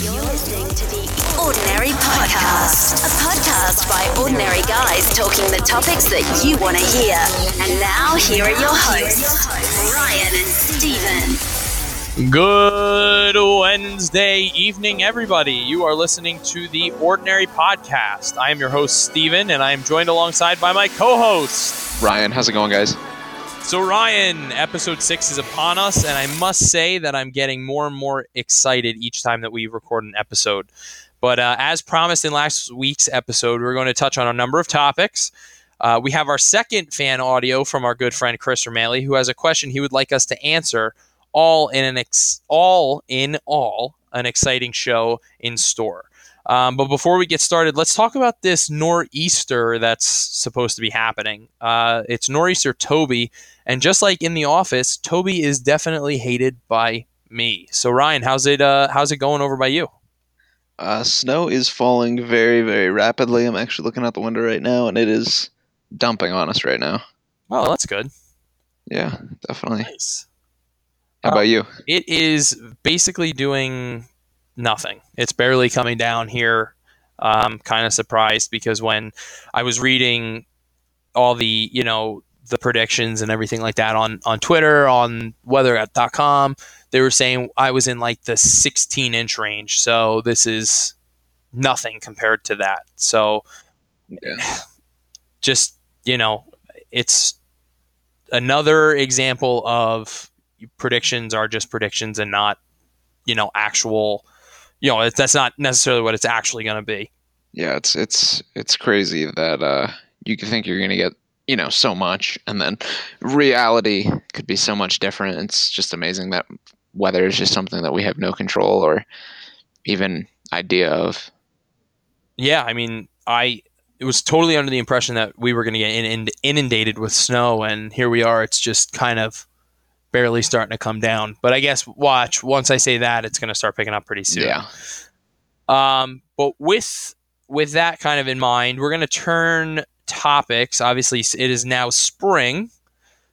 You're listening to the Ordinary Podcast, a podcast by ordinary guys talking the topics that you want to hear. And now, here are your hosts, Ryan and Steven. Good Wednesday evening, everybody. You are listening to the Ordinary Podcast. I am your host, Steven, and I am joined alongside by my co host. Ryan, how's it going, guys? So, Ryan, episode six is upon us, and I must say that I'm getting more and more excited each time that we record an episode. But uh, as promised in last week's episode, we're going to touch on a number of topics. Uh, we have our second fan audio from our good friend Chris O'Malley, who has a question he would like us to answer. All in an ex- all in all an exciting show in store. Um, but before we get started, let's talk about this nor'easter that's supposed to be happening. Uh, it's nor'easter Toby, and just like in the office, Toby is definitely hated by me. So Ryan, how's it? Uh, how's it going over by you? Uh, snow is falling very, very rapidly. I'm actually looking out the window right now, and it is dumping on us right now. Well, that's good. Yeah, definitely. Nice. How about you? It is basically doing nothing. It's barely coming down here. I'm kind of surprised because when I was reading all the, you know, the predictions and everything like that on, on Twitter, on weather.com, they were saying I was in like the 16 inch range. So this is nothing compared to that. So Yeah. just, you know, it's another example of predictions are just predictions and not, you know, actual, you know, that's not necessarily what it's actually going to be. Yeah, it's it's it's crazy that uh, you think you're gonna get you know so much, and then reality could be so much different. It's just amazing that weather is just something that we have no control or even idea of. Yeah, I mean, I it was totally under the impression that we were going to get in, in, inundated with snow, and here we are. It's just kind of barely starting to come down. But I guess watch once I say that, it's going to start picking up pretty soon. Yeah. Um, but with with that kind of in mind, we're going to turn topics. Obviously, it is now spring,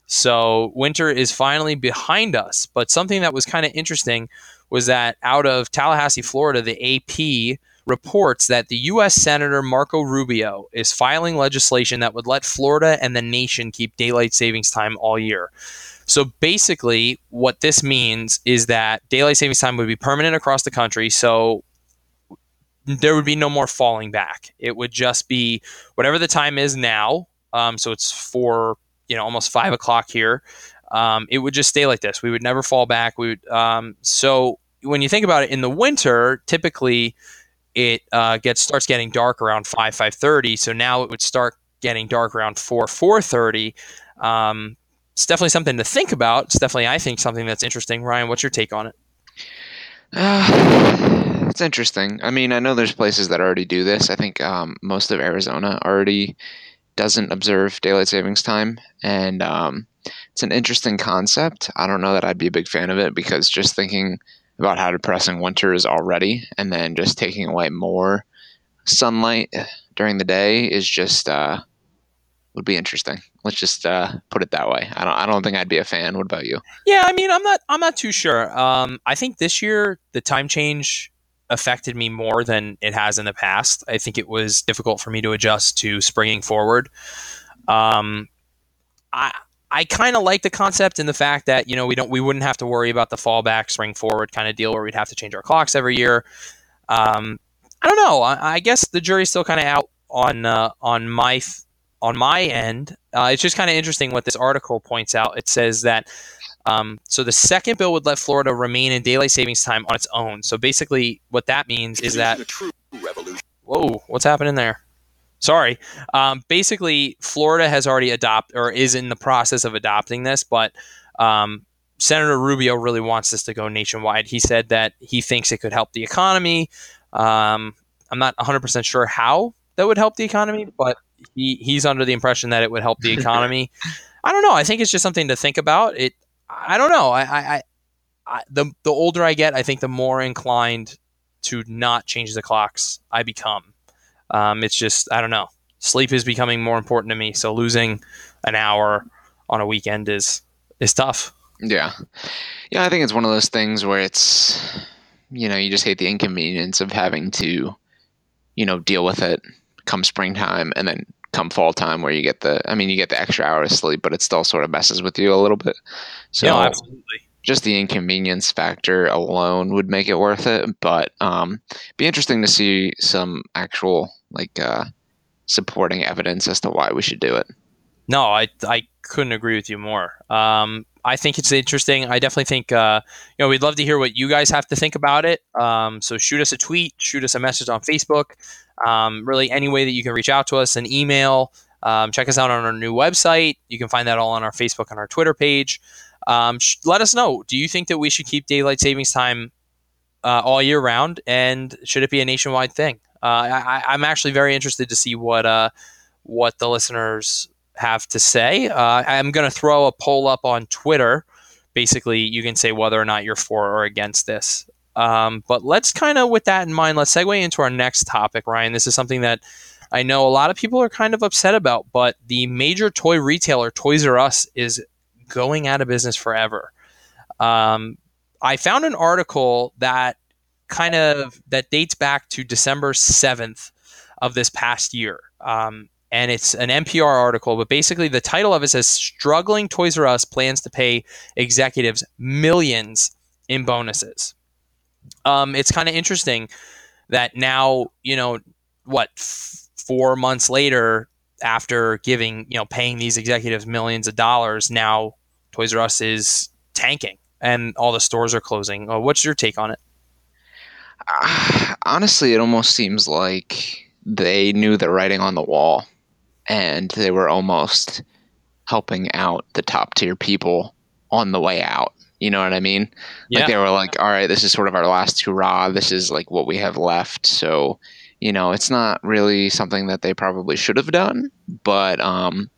so winter is finally behind us. But something that was kind of interesting was that out of Tallahassee, Florida, the AP reports that the U.S. Senator Marco Rubio is filing legislation that would let Florida and the nation keep daylight savings time all year. So basically, what this means is that daylight savings time would be permanent across the country. So there would be no more falling back. It would just be whatever the time is now. Um, so it's four, you know, almost five o'clock here. Um, it would just stay like this. We would never fall back. We would. Um, so when you think about it, in the winter, typically it uh, gets starts getting dark around five five thirty. So now it would start getting dark around four four thirty. Um, it's definitely something to think about. It's definitely, I think, something that's interesting. Ryan, what's your take on it? Uh, it's interesting. I mean, I know there's places that already do this. I think um, most of Arizona already doesn't observe daylight savings time, and um, it's an interesting concept. I don't know that I'd be a big fan of it because just thinking about how depressing winter is already, and then just taking away more sunlight during the day is just uh, would be interesting. Let's just uh, put it that way. I don't. I don't think I'd be a fan. What about you? Yeah, I mean, I'm not. I'm not too sure. Um, I think this year the time change affected me more than it has in the past. I think it was difficult for me to adjust to springing forward. Um, I I kind of like the concept and the fact that you know we don't we wouldn't have to worry about the fallback spring forward kind of deal where we'd have to change our clocks every year. Um, I don't know. I, I guess the jury's still kind of out on uh, on my f- on my end. Uh, it's just kind of interesting what this article points out. It says that um, so the second bill would let Florida remain in daylight savings time on its own. So basically, what that means is that whoa, what's happening there? Sorry. Um, basically, Florida has already adopted or is in the process of adopting this, but um, Senator Rubio really wants this to go nationwide. He said that he thinks it could help the economy. Um, I'm not 100% sure how that would help the economy, but he, he's under the impression that it would help the economy. I don't know. I think it's just something to think about. It. I don't know. I, I, I, the the older I get, I think the more inclined to not change the clocks I become. Um, it's just I don't know. Sleep is becoming more important to me, so losing an hour on a weekend is is tough. Yeah, yeah. I think it's one of those things where it's you know, you just hate the inconvenience of having to, you know, deal with it come springtime and then come fall time where you get the I mean you get the extra hour of sleep, but it still sort of messes with you a little bit. So yeah, absolutely. Just the inconvenience factor alone would make it worth it, but um, be interesting to see some actual like uh, supporting evidence as to why we should do it. No, I I couldn't agree with you more. Um, I think it's interesting. I definitely think uh, you know we'd love to hear what you guys have to think about it. Um, so shoot us a tweet, shoot us a message on Facebook. Um, really, any way that you can reach out to us, an email. Um, check us out on our new website. You can find that all on our Facebook and our Twitter page. Um, sh- let us know. Do you think that we should keep daylight savings time uh, all year round, and should it be a nationwide thing? Uh, I, am actually very interested to see what uh, what the listeners have to say. Uh, I'm going to throw a poll up on Twitter. Basically, you can say whether or not you're for or against this. Um, but let's kind of, with that in mind, let's segue into our next topic, Ryan. This is something that I know a lot of people are kind of upset about, but the major toy retailer, Toys R Us, is going out of business forever. Um, I found an article that kind of that dates back to December 7th of this past year. Um, and it's an NPR article, but basically the title of it says Struggling Toys R Us plans to pay executives millions in bonuses. Um, it's kind of interesting that now, you know, what, f- four months later, after giving, you know, paying these executives millions of dollars, now Toys R Us is tanking and all the stores are closing. Uh, what's your take on it? Uh, honestly, it almost seems like they knew the writing on the wall and they were almost helping out the top tier people on the way out. You know what I mean? Yeah. Like they were like, all right, this is sort of our last hurrah. This is like what we have left. So, you know, it's not really something that they probably should have done, but um,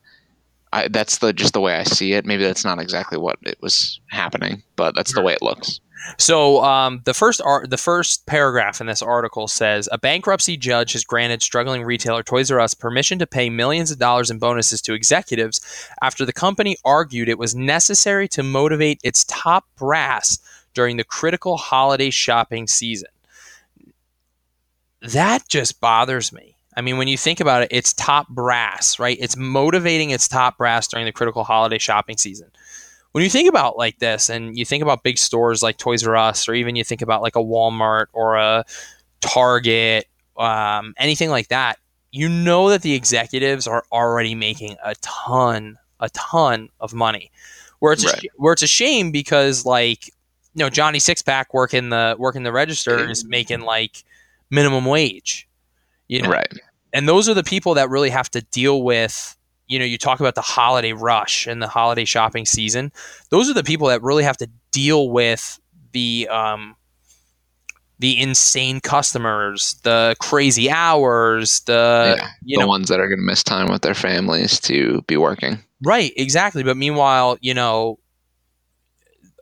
I, that's the just the way I see it. Maybe that's not exactly what it was happening, but that's the way it looks. So um, the first art, the first paragraph in this article says a bankruptcy judge has granted struggling retailer Toys R Us permission to pay millions of dollars in bonuses to executives after the company argued it was necessary to motivate its top brass during the critical holiday shopping season. That just bothers me. I mean, when you think about it, it's top brass, right? It's motivating its top brass during the critical holiday shopping season when you think about like this and you think about big stores like Toys R Us or even you think about like a Walmart or a Target, um, anything like that, you know that the executives are already making a ton, a ton of money. Where it's right. a, where it's a shame because like you know Johnny Sixpack working the working the register is making like minimum wage, you know, right? And those are the people that really have to deal with you know, you talk about the holiday rush and the holiday shopping season. Those are the people that really have to deal with the um, the insane customers, the crazy hours, the yeah, the know, ones that are going to miss time with their families to be working. Right, exactly. But meanwhile, you know,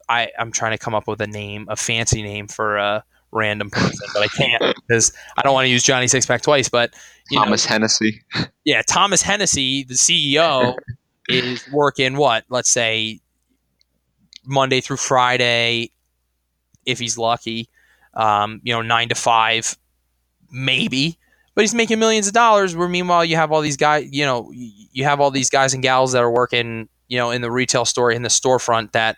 I I'm trying to come up with a name, a fancy name for a random person, but I can't because I don't want to use Johnny Sixpack twice. But Thomas know, Hennessy. Yeah, Thomas Hennessy, the CEO, is working what? Let's say Monday through Friday, if he's lucky. Um, you know, nine to five, maybe. But he's making millions of dollars. Where meanwhile, you have all these guys. You know, you have all these guys and gals that are working. You know, in the retail store in the storefront that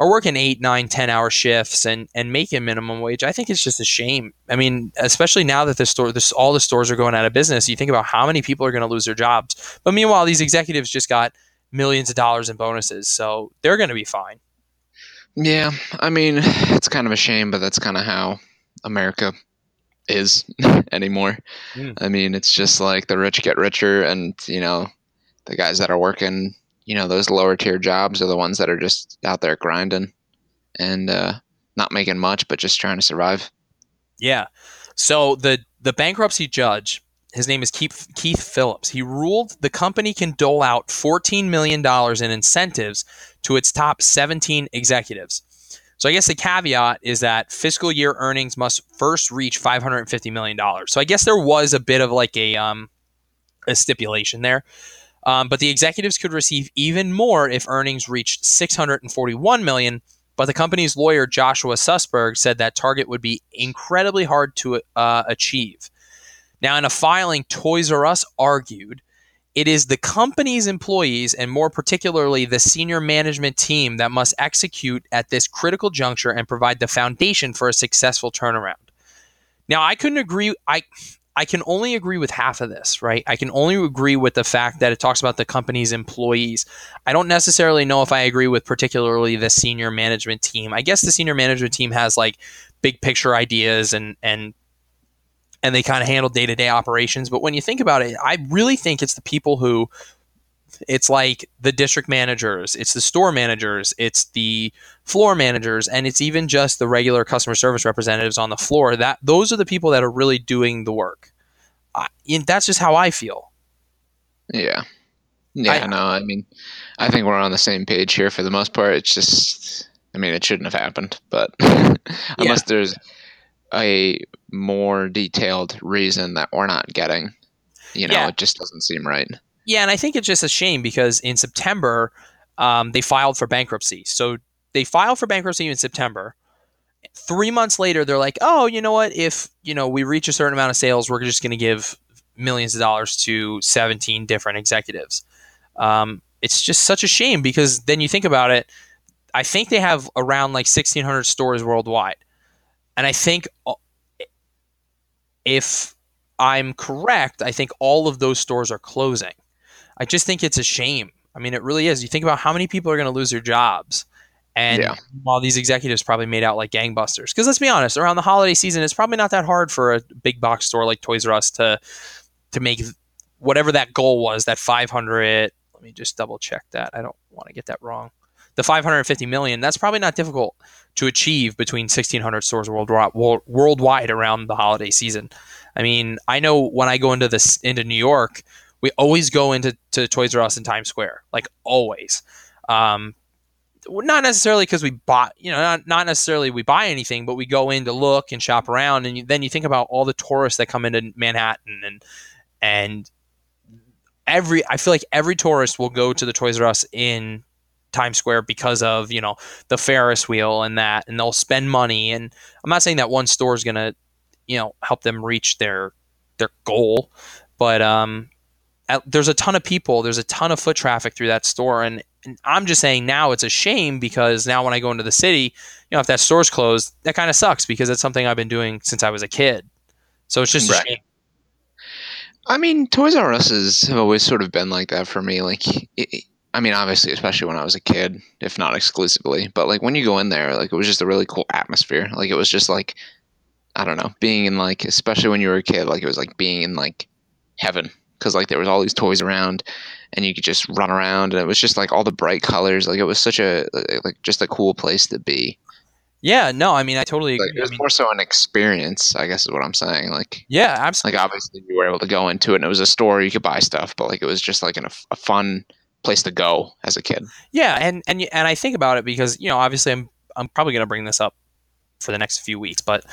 are working eight, nine, ten hour shifts and and making minimum wage. I think it's just a shame. I mean, especially now that the store, this, all the stores are going out of business. You think about how many people are going to lose their jobs. But meanwhile, these executives just got millions of dollars in bonuses, so they're going to be fine. Yeah, I mean, it's kind of a shame, but that's kind of how America is anymore. Mm. I mean, it's just like the rich get richer, and you know, the guys that are working you know those lower tier jobs are the ones that are just out there grinding and uh, not making much, but just trying to survive. Yeah. So the the bankruptcy judge, his name is Keith, Keith Phillips. He ruled the company can dole out fourteen million dollars in incentives to its top seventeen executives. So I guess the caveat is that fiscal year earnings must first reach five hundred and fifty million dollars. So I guess there was a bit of like a um, a stipulation there. Um, but the executives could receive even more if earnings reached 641 million, But the company's lawyer, Joshua Sussberg, said that target would be incredibly hard to uh, achieve. Now, in a filing, Toys R Us argued it is the company's employees, and more particularly the senior management team, that must execute at this critical juncture and provide the foundation for a successful turnaround. Now, I couldn't agree. I I can only agree with half of this, right? I can only agree with the fact that it talks about the company's employees. I don't necessarily know if I agree with particularly the senior management team. I guess the senior management team has like big picture ideas and and and they kind of handle day-to-day operations, but when you think about it, I really think it's the people who it's like the district managers, it's the store managers, it's the floor managers, and it's even just the regular customer service representatives on the floor. That those are the people that are really doing the work. I, that's just how I feel. Yeah. Yeah, I, no, I mean, I think we're on the same page here for the most part. It's just, I mean, it shouldn't have happened, but unless yeah. there's a more detailed reason that we're not getting, you know, yeah. it just doesn't seem right. Yeah, and I think it's just a shame because in September um, they filed for bankruptcy. So they filed for bankruptcy in September. Three months later, they're like, "Oh, you know what? If you know we reach a certain amount of sales, we're just going to give millions of dollars to 17 different executives." Um, it's just such a shame because then you think about it. I think they have around like 1,600 stores worldwide, and I think uh, if I'm correct, I think all of those stores are closing. I just think it's a shame. I mean, it really is. You think about how many people are going to lose their jobs. And yeah. while these executives probably made out like gangbusters, because let's be honest, around the holiday season, it's probably not that hard for a big box store like Toys R Us to to make whatever that goal was, that 500. Let me just double check that. I don't want to get that wrong. The 550 million. That's probably not difficult to achieve between 1,600 stores worldwide, worldwide around the holiday season. I mean, I know when I go into this into New York, we always go into to Toys R Us in Times Square, like always. Um, not necessarily because we bought, you know, not, not necessarily we buy anything, but we go in to look and shop around, and you, then you think about all the tourists that come into Manhattan, and and every I feel like every tourist will go to the Toys R Us in Times Square because of you know the Ferris wheel and that, and they'll spend money. And I'm not saying that one store is gonna, you know, help them reach their their goal, but um, there's a ton of people, there's a ton of foot traffic through that store, and, and, I'm just saying now it's a shame because now when I go into the city, you know, if that store's closed, that kind of sucks because that's something I've been doing since I was a kid. So it's just right. a shame. I mean, Toys R Us have always sort of been like that for me. Like, it, I mean, obviously, especially when I was a kid, if not exclusively. But like when you go in there, like it was just a really cool atmosphere. Like it was just like, I don't know, being in like, especially when you were a kid, like it was like being in like heaven because like there was all these toys around and you could just run around and it was just like all the bright colors. Like it was such a like just a cool place to be. Yeah no i mean i totally like, it was I mean, more so an experience i guess is what i'm saying like yeah absolutely. like obviously you were able to go into it and it was a store you could buy stuff but like it was just like an, a fun place to go as a kid. Yeah and and and i think about it because you know obviously i'm i'm probably going to bring this up for the next few weeks. But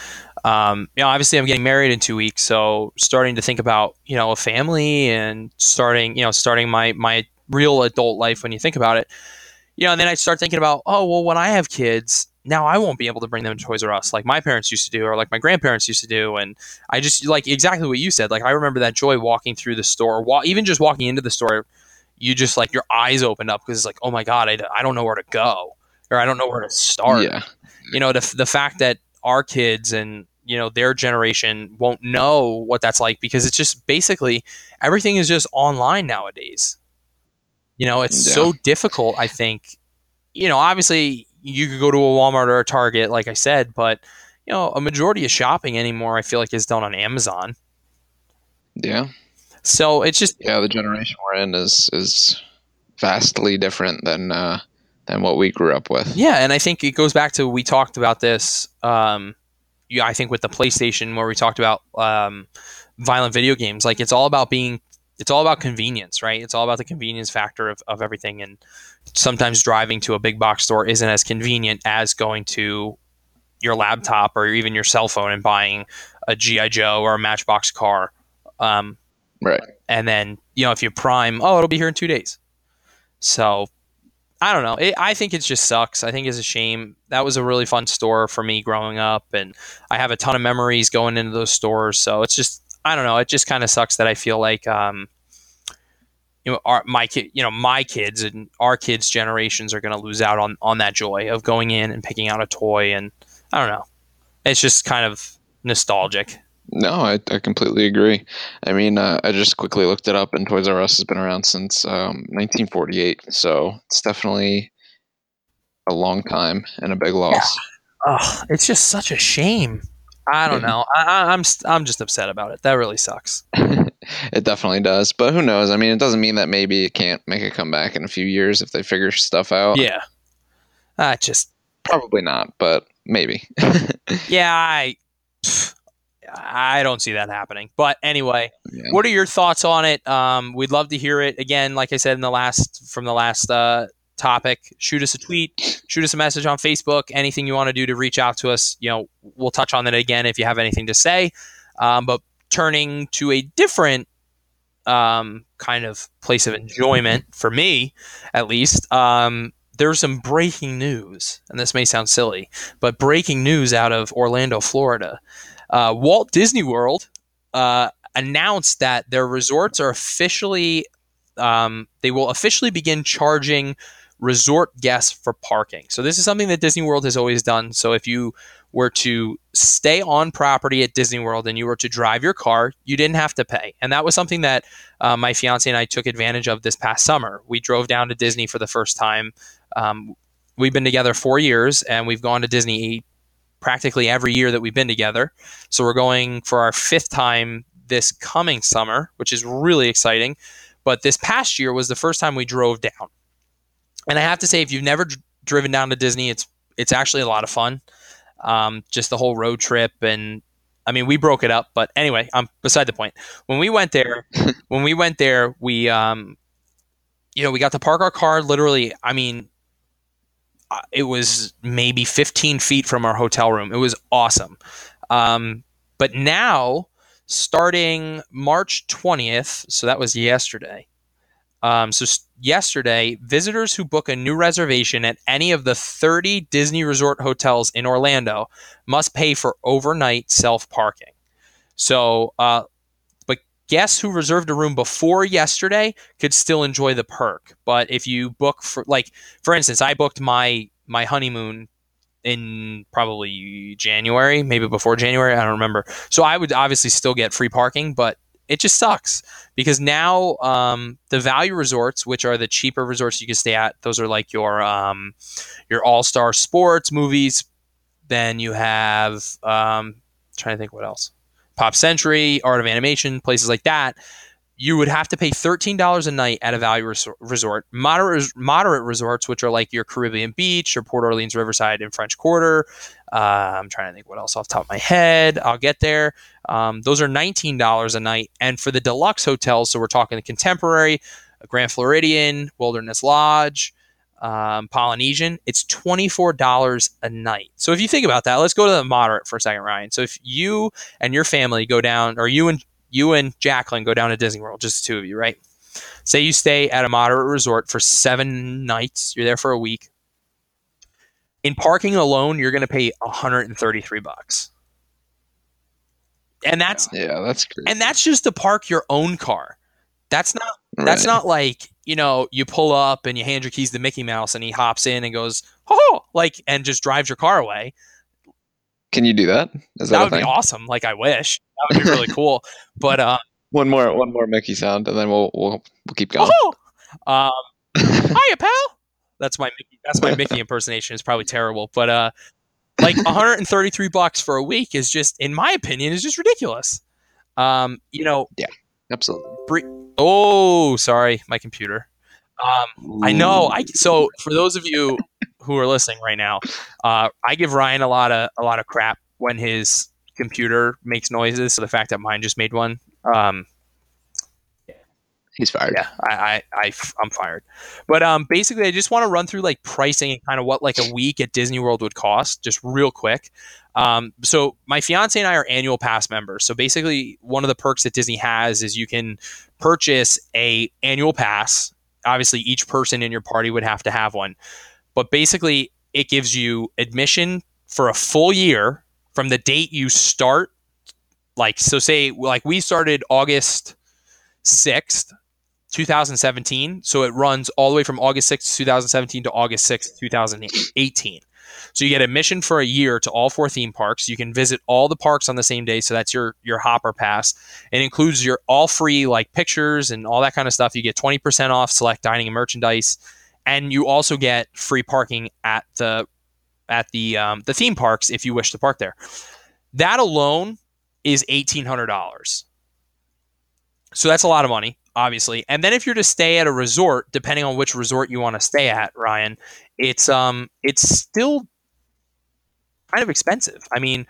um, you know, obviously, I'm getting married in two weeks, so starting to think about you know a family and starting you know starting my my real adult life when you think about it. You know, and then I start thinking about oh well, when I have kids. Now I won't be able to bring them to Toys R Us like my parents used to do, or like my grandparents used to do, and I just like exactly what you said. Like I remember that joy walking through the store, wa- even just walking into the store, you just like your eyes opened up because it's like, oh my god, I, I don't know where to go, or I don't know where to start. Yeah you know the, the fact that our kids and you know their generation won't know what that's like because it's just basically everything is just online nowadays. You know it's yeah. so difficult i think. You know obviously you could go to a walmart or a target like i said but you know a majority of shopping anymore i feel like is done on amazon. Yeah. So it's just yeah the generation we're in is is vastly different than uh than what we grew up with. Yeah, and I think it goes back to we talked about this. Um, yeah, I think with the PlayStation where we talked about um, violent video games, like it's all about being, it's all about convenience, right? It's all about the convenience factor of, of everything, and sometimes driving to a big box store isn't as convenient as going to your laptop or even your cell phone and buying a GI Joe or a Matchbox car. Um, right. And then you know if you prime, oh, it'll be here in two days. So I don't know. It, I think it just sucks. I think it's a shame. That was a really fun store for me growing up, and I have a ton of memories going into those stores. So it's just, I don't know. It just kind of sucks that I feel like, um, you know, our, my kid, you know, my kids and our kids' generations are going to lose out on on that joy of going in and picking out a toy, and I don't know. It's just kind of nostalgic. No, I, I completely agree. I mean, uh, I just quickly looked it up, and Toys R Us has been around since um, 1948, so it's definitely a long time and a big loss. Yeah. Oh, it's just such a shame. I don't know. I, I'm I'm just upset about it. That really sucks. it definitely does, but who knows? I mean, it doesn't mean that maybe it can't make a comeback in a few years if they figure stuff out. Yeah, I just probably not, but maybe. yeah, I I don't see that happening. But anyway, yeah. what are your thoughts on it? Um, we'd love to hear it. Again, like I said in the last from the last uh, topic, shoot us a tweet, shoot us a message on Facebook. Anything you want to do to reach out to us, you know, we'll touch on that again if you have anything to say. Um, but turning to a different um, kind of place of enjoyment for me, at least. Um, there's some breaking news, and this may sound silly, but breaking news out of Orlando, Florida. Uh, Walt Disney World uh, announced that their resorts are officially, um, they will officially begin charging resort guests for parking. So this is something that Disney World has always done. So if you were to stay on property at Disney World and you were to drive your car, you didn't have to pay. And that was something that uh, my fiance and I took advantage of this past summer. We drove down to Disney for the first time. Um, we've been together four years and we've gone to Disney practically every year that we've been together. So we're going for our fifth time this coming summer, which is really exciting. But this past year was the first time we drove down. And I have to say, if you've never d- driven down to Disney, it's it's actually a lot of fun. Um, just the whole road trip, and I mean, we broke it up, but anyway, I'm beside the point. When we went there, when we went there, we um, you know, we got to park our car literally. I mean, it was maybe 15 feet from our hotel room. It was awesome. Um, but now, starting March 20th, so that was yesterday. Um, so yesterday, visitors who book a new reservation at any of the 30 Disney Resort hotels in Orlando must pay for overnight self parking. So, uh, guests who reserved a room before yesterday could still enjoy the perk. But if you book for, like, for instance, I booked my my honeymoon in probably January, maybe before January. I don't remember. So I would obviously still get free parking, but it just sucks because now um, the value resorts, which are the cheaper resorts you can stay at, those are like your um, your all star sports movies. Then you have um, trying to think what else, Pop Century, Art of Animation, places like that. You would have to pay thirteen dollars a night at a value resort. Moderate moderate resorts, which are like your Caribbean Beach or Port Orleans Riverside and French Quarter. Uh, I'm trying to think what else off the top of my head. I'll get there. Um, those are $19 a night. And for the deluxe hotels, so we're talking the Contemporary, Grand Floridian, Wilderness Lodge, um, Polynesian, it's $24 a night. So if you think about that, let's go to the moderate for a second, Ryan. So if you and your family go down, or you and you and Jacqueline go down to Disney World, just the two of you, right? Say you stay at a moderate resort for seven nights, you're there for a week. In parking alone, you're going to pay 133 bucks and that's yeah, that's crazy. and that's just to park your own car. That's not right. that's not like you know you pull up and you hand your keys to Mickey Mouse and he hops in and goes oh like and just drives your car away. Can you do that? Is that, that would be awesome. Like I wish that would be really cool. But uh, one more one more Mickey sound and then we'll we'll we'll keep going. Oh, um, hiya, pal. That's my Mickey, that's my Mickey impersonation. It's probably terrible, but uh, like 133 bucks for a week is just, in my opinion, is just ridiculous. Um, you know, yeah, absolutely. Bre- oh, sorry, my computer. Um, I know. I so for those of you who are listening right now, uh, I give Ryan a lot of a lot of crap when his computer makes noises. So the fact that mine just made one, um, He's fired. Yeah, I, I, I am fired. But um, basically, I just want to run through like pricing and kind of what like a week at Disney World would cost, just real quick. Um, so my fiance and I are annual pass members. So basically, one of the perks that Disney has is you can purchase a annual pass. obviously each person in your party would have to have one. But basically, it gives you admission for a full year from the date you start. Like, so say, like we started August 6th, 2017. So it runs all the way from August 6th, 2017 to August 6th, 2018. So you get admission for a year to all four theme parks. You can visit all the parks on the same day. So that's your your hopper pass. It includes your all free like pictures and all that kind of stuff. You get 20% off select dining and merchandise. And you also get free parking at the at the um, the theme parks if you wish to park there. That alone is eighteen hundred dollars. So that's a lot of money, obviously. And then if you're to stay at a resort, depending on which resort you want to stay at, Ryan, it's um it's still kind of expensive. I mean,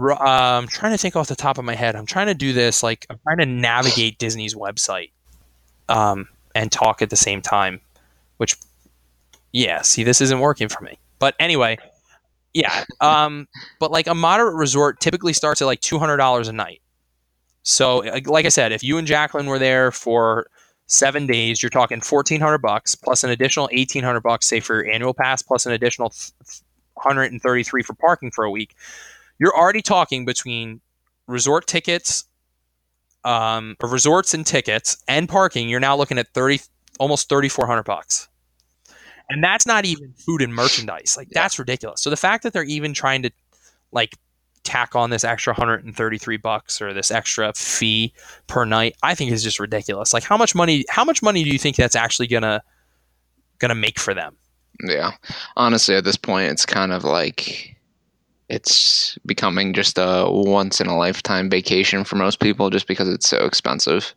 uh, I'm trying to think off the top of my head. I'm trying to do this like I'm trying to navigate Disney's website um, and talk at the same time, which yeah, see this isn't working for me. But anyway, yeah, um, but like a moderate resort typically starts at like two hundred dollars a night. So, like I said, if you and Jacqueline were there for seven days, you're talking fourteen hundred bucks plus an additional eighteen hundred bucks, say for your annual pass, plus an additional hundred and thirty three for parking for a week. You're already talking between resort tickets, um, resorts and tickets and parking. You're now looking at thirty, almost thirty four hundred bucks, and that's not even food and merchandise. Like that's ridiculous. So the fact that they're even trying to like tack on this extra 133 bucks or this extra fee per night i think is just ridiculous. Like how much money how much money do you think that's actually gonna gonna make for them? Yeah. Honestly at this point it's kind of like it's becoming just a once in a lifetime vacation for most people just because it's so expensive.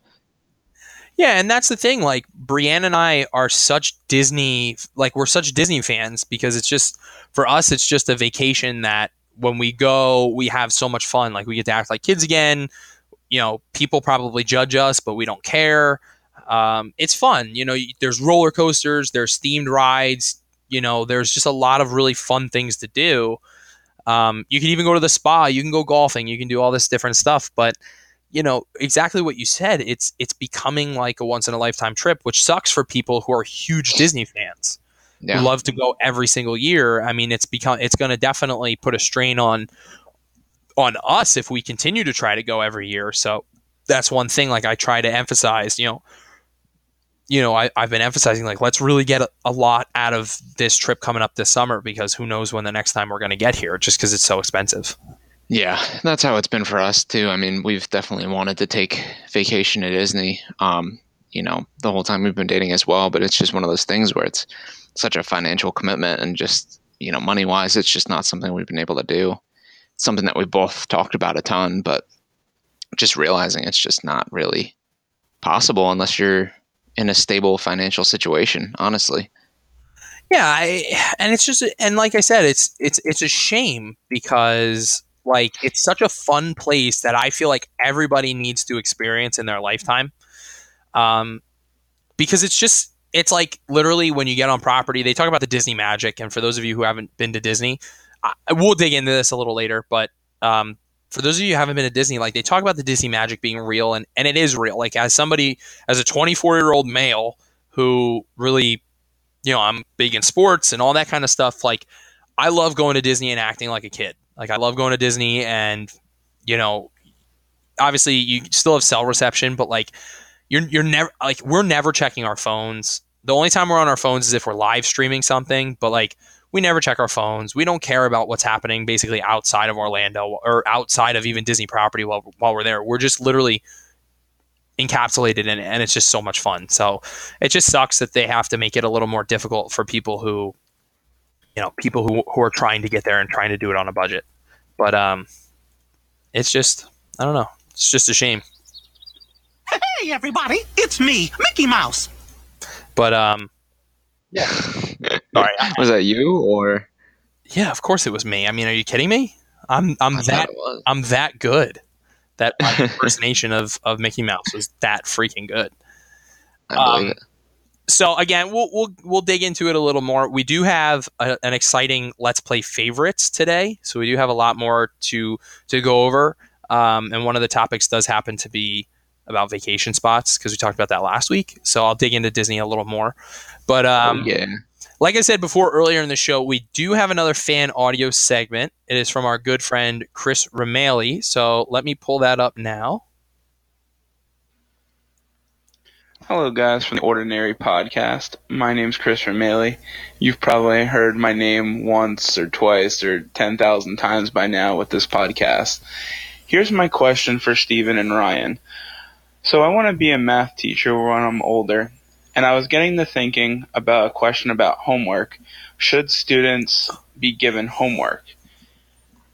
Yeah, and that's the thing. Like Brienne and I are such Disney, like we're such Disney fans because it's just for us, it's just a vacation that when we go, we have so much fun. Like we get to act like kids again. You know, people probably judge us, but we don't care. Um, it's fun. You know, there's roller coasters, there's themed rides. You know, there's just a lot of really fun things to do. Um, you can even go to the spa. You can go golfing. You can do all this different stuff. But you know exactly what you said. It's it's becoming like a once in a lifetime trip, which sucks for people who are huge Disney fans yeah. love to go every single year. I mean, it's become it's going to definitely put a strain on on us if we continue to try to go every year. So that's one thing. Like I try to emphasize, you know, you know, I, I've been emphasizing like let's really get a, a lot out of this trip coming up this summer because who knows when the next time we're going to get here, just because it's so expensive. Yeah, that's how it's been for us too. I mean, we've definitely wanted to take vacation at Disney. Um, you know, the whole time we've been dating as well, but it's just one of those things where it's such a financial commitment and just you know money wise it's just not something we've been able to do. It's something that we both talked about a ton but just realizing it's just not really possible unless you're in a stable financial situation honestly. Yeah I, and it's just and like i said it's it's it's a shame because like it's such a fun place that i feel like everybody needs to experience in their lifetime. Um because it's just it's like literally when you get on property, they talk about the Disney magic. And for those of you who haven't been to Disney, I, we'll dig into this a little later. But um, for those of you who haven't been to Disney, like they talk about the Disney magic being real, and, and it is real. Like as somebody, as a 24 year old male who really, you know, I'm big in sports and all that kind of stuff. Like I love going to Disney and acting like a kid. Like I love going to Disney and, you know, obviously you still have cell reception, but like you're you're never like we're never checking our phones. The only time we're on our phones is if we're live streaming something, but like we never check our phones. We don't care about what's happening basically outside of Orlando or outside of even Disney property while while we're there. We're just literally encapsulated in it and it's just so much fun. So it just sucks that they have to make it a little more difficult for people who you know, people who who are trying to get there and trying to do it on a budget. But um it's just I don't know. It's just a shame. Hey, everybody, it's me, Mickey Mouse. But um, yeah. Sorry, was that you or? Yeah, of course it was me. I mean, are you kidding me? I'm I'm I that I'm that good. That impersonation of of Mickey Mouse was that freaking good. I believe um, it. So again, we'll we'll we'll dig into it a little more. We do have a, an exciting Let's Play favorites today, so we do have a lot more to to go over. Um, and one of the topics does happen to be about vacation spots because we talked about that last week. So I'll dig into Disney a little more. But um, oh, yeah. Like I said before earlier in the show, we do have another fan audio segment. It is from our good friend Chris Ramali. So let me pull that up now. Hello, guys, from the Ordinary Podcast. My name's Chris Ramali. You've probably heard my name once or twice or 10,000 times by now with this podcast. Here's my question for Steven and Ryan. So, I want to be a math teacher when I'm older, and I was getting to thinking about a question about homework. Should students be given homework?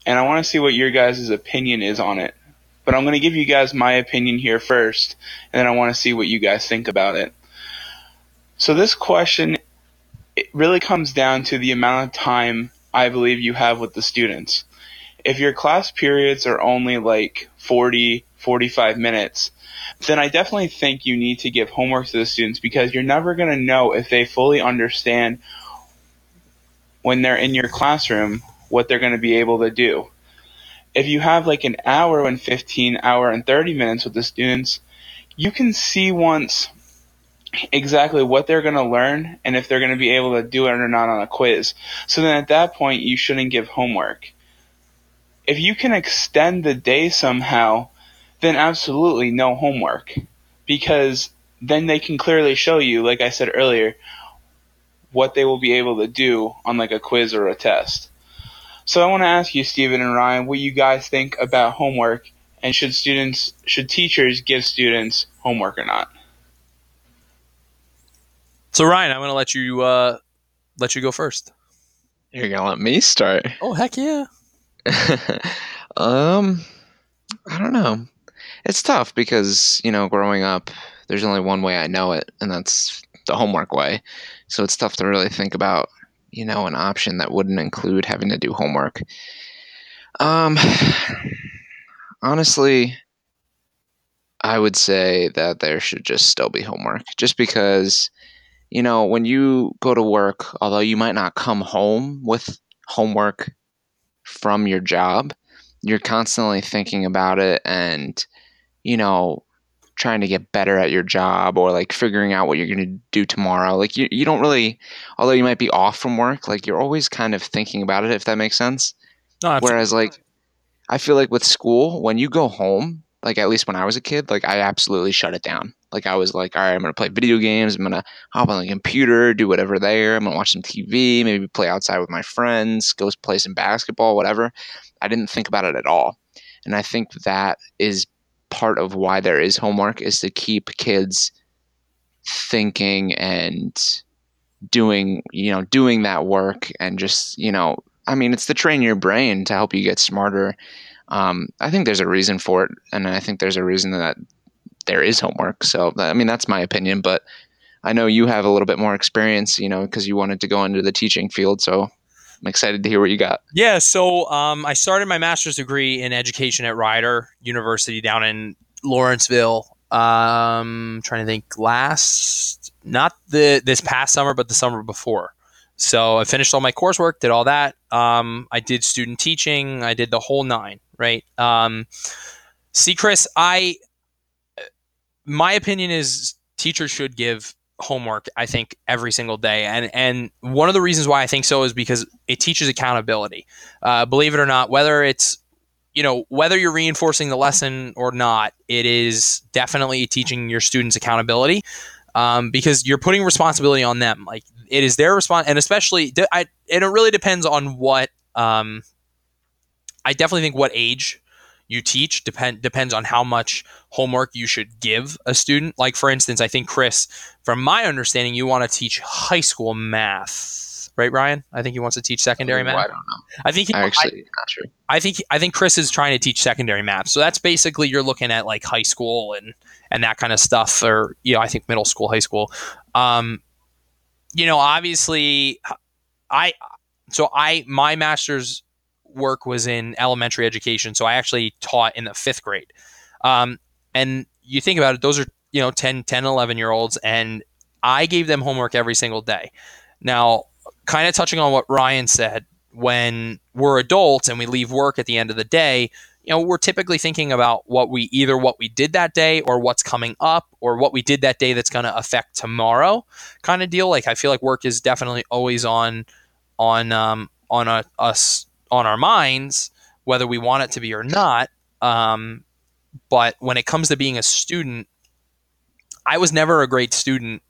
And I want to see what your guys' opinion is on it but I'm going to give you guys my opinion here first, and then I want to see what you guys think about it. So this question it really comes down to the amount of time I believe you have with the students. If your class periods are only like 40, 45 minutes, then I definitely think you need to give homework to the students because you're never going to know if they fully understand when they're in your classroom what they're going to be able to do. If you have like an hour and 15 hour and 30 minutes with the students you can see once exactly what they're going to learn and if they're going to be able to do it or not on a quiz. So then at that point you shouldn't give homework. If you can extend the day somehow then absolutely no homework because then they can clearly show you like i said earlier what they will be able to do on like a quiz or a test so I want to ask you, Steven and Ryan, what you guys think about homework, and should students, should teachers give students homework or not? So Ryan, I'm going to let you uh, let you go first. You're gonna let me start. Oh heck yeah. um, I don't know. It's tough because you know, growing up, there's only one way I know it, and that's the homework way. So it's tough to really think about you know, an option that wouldn't include having to do homework. Um, honestly, I would say that there should just still be homework, just because, you know, when you go to work, although you might not come home with homework from your job, you're constantly thinking about it and, you know, trying to get better at your job or like figuring out what you're going to do tomorrow. Like you, you don't really, although you might be off from work, like you're always kind of thinking about it, if that makes sense. No, Whereas like, I feel like with school, when you go home, like at least when I was a kid, like I absolutely shut it down. Like I was like, all right, I'm gonna play video games. I'm gonna hop on the computer, do whatever there. I'm gonna watch some TV, maybe play outside with my friends, go play some basketball, whatever. I didn't think about it at all, and I think that is part of why there is homework is to keep kids thinking and doing you know doing that work and just you know i mean it's to train your brain to help you get smarter. Um, i think there's a reason for it and i think there's a reason that there is homework. So i mean that's my opinion but i know you have a little bit more experience you know because you wanted to go into the teaching field so I'm excited to hear what you got. Yeah, so um, I started my master's degree in education at Rider University down in Lawrenceville. Um, trying to think last, not the this past summer, but the summer before. So I finished all my coursework, did all that. Um, I did student teaching. I did the whole nine. Right. Um, see, Chris, I my opinion is teachers should give homework i think every single day. And and one of the reasons why i think so is because it teaches accountability. Uh, believe it or not whether it's you know whether you're reinforcing the lesson or not it is definitely teaching your students accountability um, because you're putting responsibility on them. Like it is their response and especially I, and it really depends on what um, i definitely think what age you teach depend depends on how much homework you should give a student. Like for instance, I think Chris, from my understanding, you want to teach high school math, right, Ryan? I think he wants to teach secondary math. I don't know. I think he, actually I, not sure. I think I think Chris is trying to teach secondary math. So that's basically you're looking at like high school and and that kind of stuff, or you know, I think middle school, high school. Um, you know, obviously, I so I my master's work was in elementary education, so I actually taught in the fifth grade. Um, and you think about it, those are you know 10, 10, 11 year olds, and I gave them homework every single day. Now, kind of touching on what Ryan said, when we're adults and we leave work at the end of the day, you know, we're typically thinking about what we either what we did that day or what's coming up or what we did that day that's going to affect tomorrow kind of deal. Like I feel like work is definitely always on on um, on a, us on our minds, whether we want it to be or not. Um, but when it comes to being a student, I was never a great student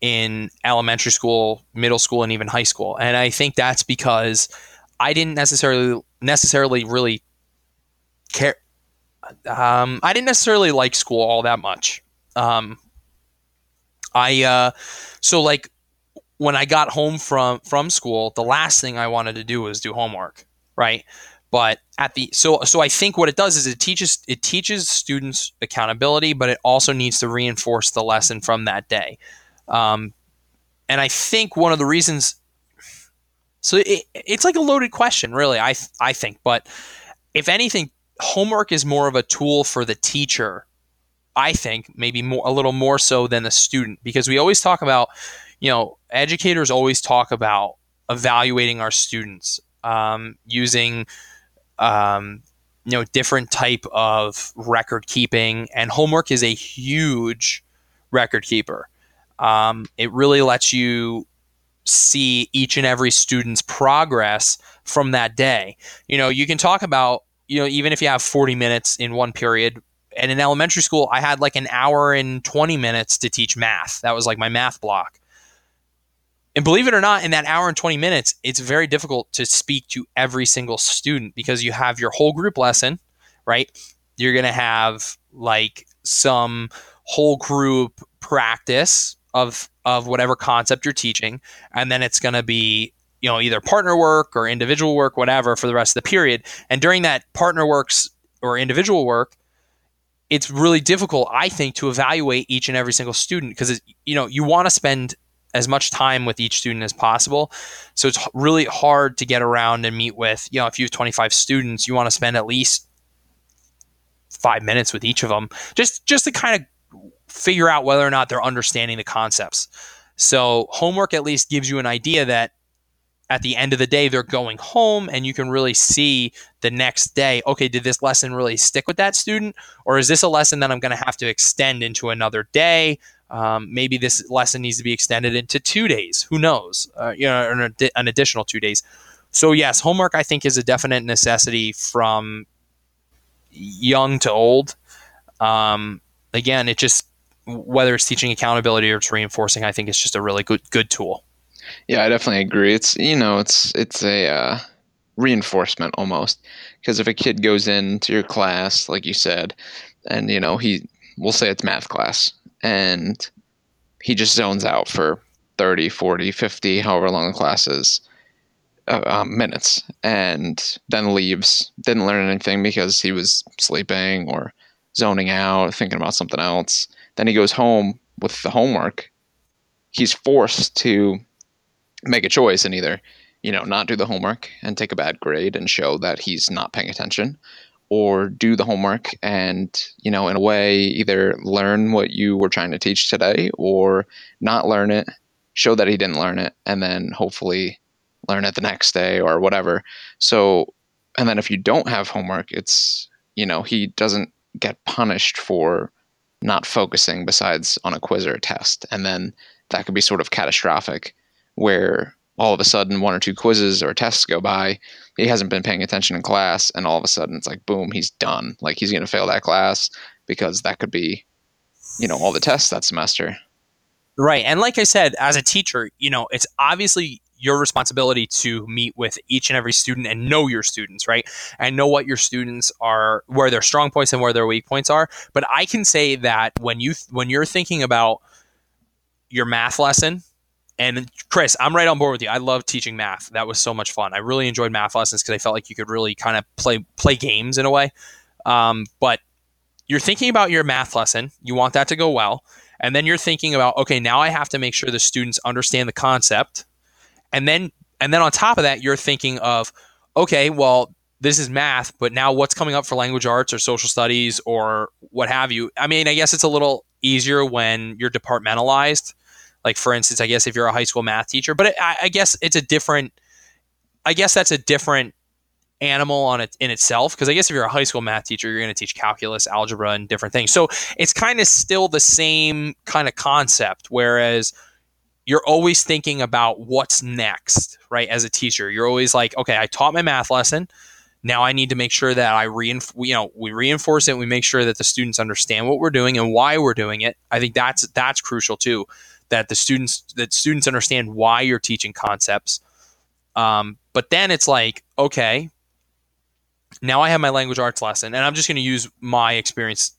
in elementary school, middle school, and even high school, and I think that's because I didn't necessarily necessarily really care. Um, I didn't necessarily like school all that much. Um, I uh, so like when I got home from from school, the last thing I wanted to do was do homework, right? But at the so so I think what it does is it teaches it teaches students accountability, but it also needs to reinforce the lesson from that day. Um, and I think one of the reasons so it, it's like a loaded question, really. I I think, but if anything, homework is more of a tool for the teacher. I think maybe more a little more so than the student because we always talk about, you know, educators always talk about evaluating our students um, using, um, you know, different type of record keeping, and homework is a huge record keeper. Um, it really lets you see each and every student's progress from that day. You know, you can talk about, you know, even if you have 40 minutes in one period, and in elementary school, I had like an hour and 20 minutes to teach math. That was like my math block. And believe it or not, in that hour and 20 minutes, it's very difficult to speak to every single student because you have your whole group lesson, right? You're going to have like some whole group practice of of whatever concept you're teaching and then it's going to be you know either partner work or individual work whatever for the rest of the period and during that partner works or individual work it's really difficult i think to evaluate each and every single student because you know you want to spend as much time with each student as possible so it's really hard to get around and meet with you know if you have 25 students you want to spend at least five minutes with each of them just just to kind of figure out whether or not they're understanding the concepts. So, homework at least gives you an idea that at the end of the day, they're going home and you can really see the next day okay, did this lesson really stick with that student? Or is this a lesson that I'm going to have to extend into another day? Um, maybe this lesson needs to be extended into two days. Who knows? Uh, you know, an, an additional two days. So, yes, homework I think is a definite necessity from young to old. Um, again, it just whether it's teaching accountability or it's reinforcing, I think it's just a really good good tool. Yeah, I definitely agree. It's you know, it's it's a uh, reinforcement almost because if a kid goes into your class, like you said, and you know he, we'll say it's math class, and he just zones out for 30, 40, 50, however long the class is. Uh, um, minutes and then leaves didn't learn anything because he was sleeping or zoning out thinking about something else then he goes home with the homework. He's forced to make a choice and either, you know, not do the homework and take a bad grade and show that he's not paying attention, or do the homework and, you know, in a way, either learn what you were trying to teach today or not learn it, show that he didn't learn it, and then hopefully learn it the next day or whatever. So, and then if you don't have homework, it's, you know, he doesn't get punished for not focusing besides on a quiz or a test. And then that could be sort of catastrophic where all of a sudden one or two quizzes or tests go by, he hasn't been paying attention in class, and all of a sudden it's like boom, he's done. Like he's gonna fail that class because that could be, you know, all the tests that semester. Right. And like I said, as a teacher, you know, it's obviously your responsibility to meet with each and every student and know your students, right? And know what your students are, where their strong points and where their weak points are. But I can say that when you when you're thinking about your math lesson, and Chris, I'm right on board with you. I love teaching math. That was so much fun. I really enjoyed math lessons because I felt like you could really kind of play play games in a way. Um, but you're thinking about your math lesson. You want that to go well. And then you're thinking about, okay, now I have to make sure the students understand the concept and then and then on top of that you're thinking of okay well this is math but now what's coming up for language arts or social studies or what have you i mean i guess it's a little easier when you're departmentalized like for instance i guess if you're a high school math teacher but it, I, I guess it's a different i guess that's a different animal on it in itself because I guess if you're a high school math teacher, you're going to teach calculus, algebra, and different things. So it's kind of still the same kind of concept. Whereas you're always thinking about what's next, right? As a teacher, you're always like, okay, I taught my math lesson. Now I need to make sure that I reinforce, you know, we reinforce it. We make sure that the students understand what we're doing and why we're doing it. I think that's that's crucial too. That the students that students understand why you're teaching concepts. Um, but then it's like, okay, now I have my language arts lesson, and I'm just going to use my experience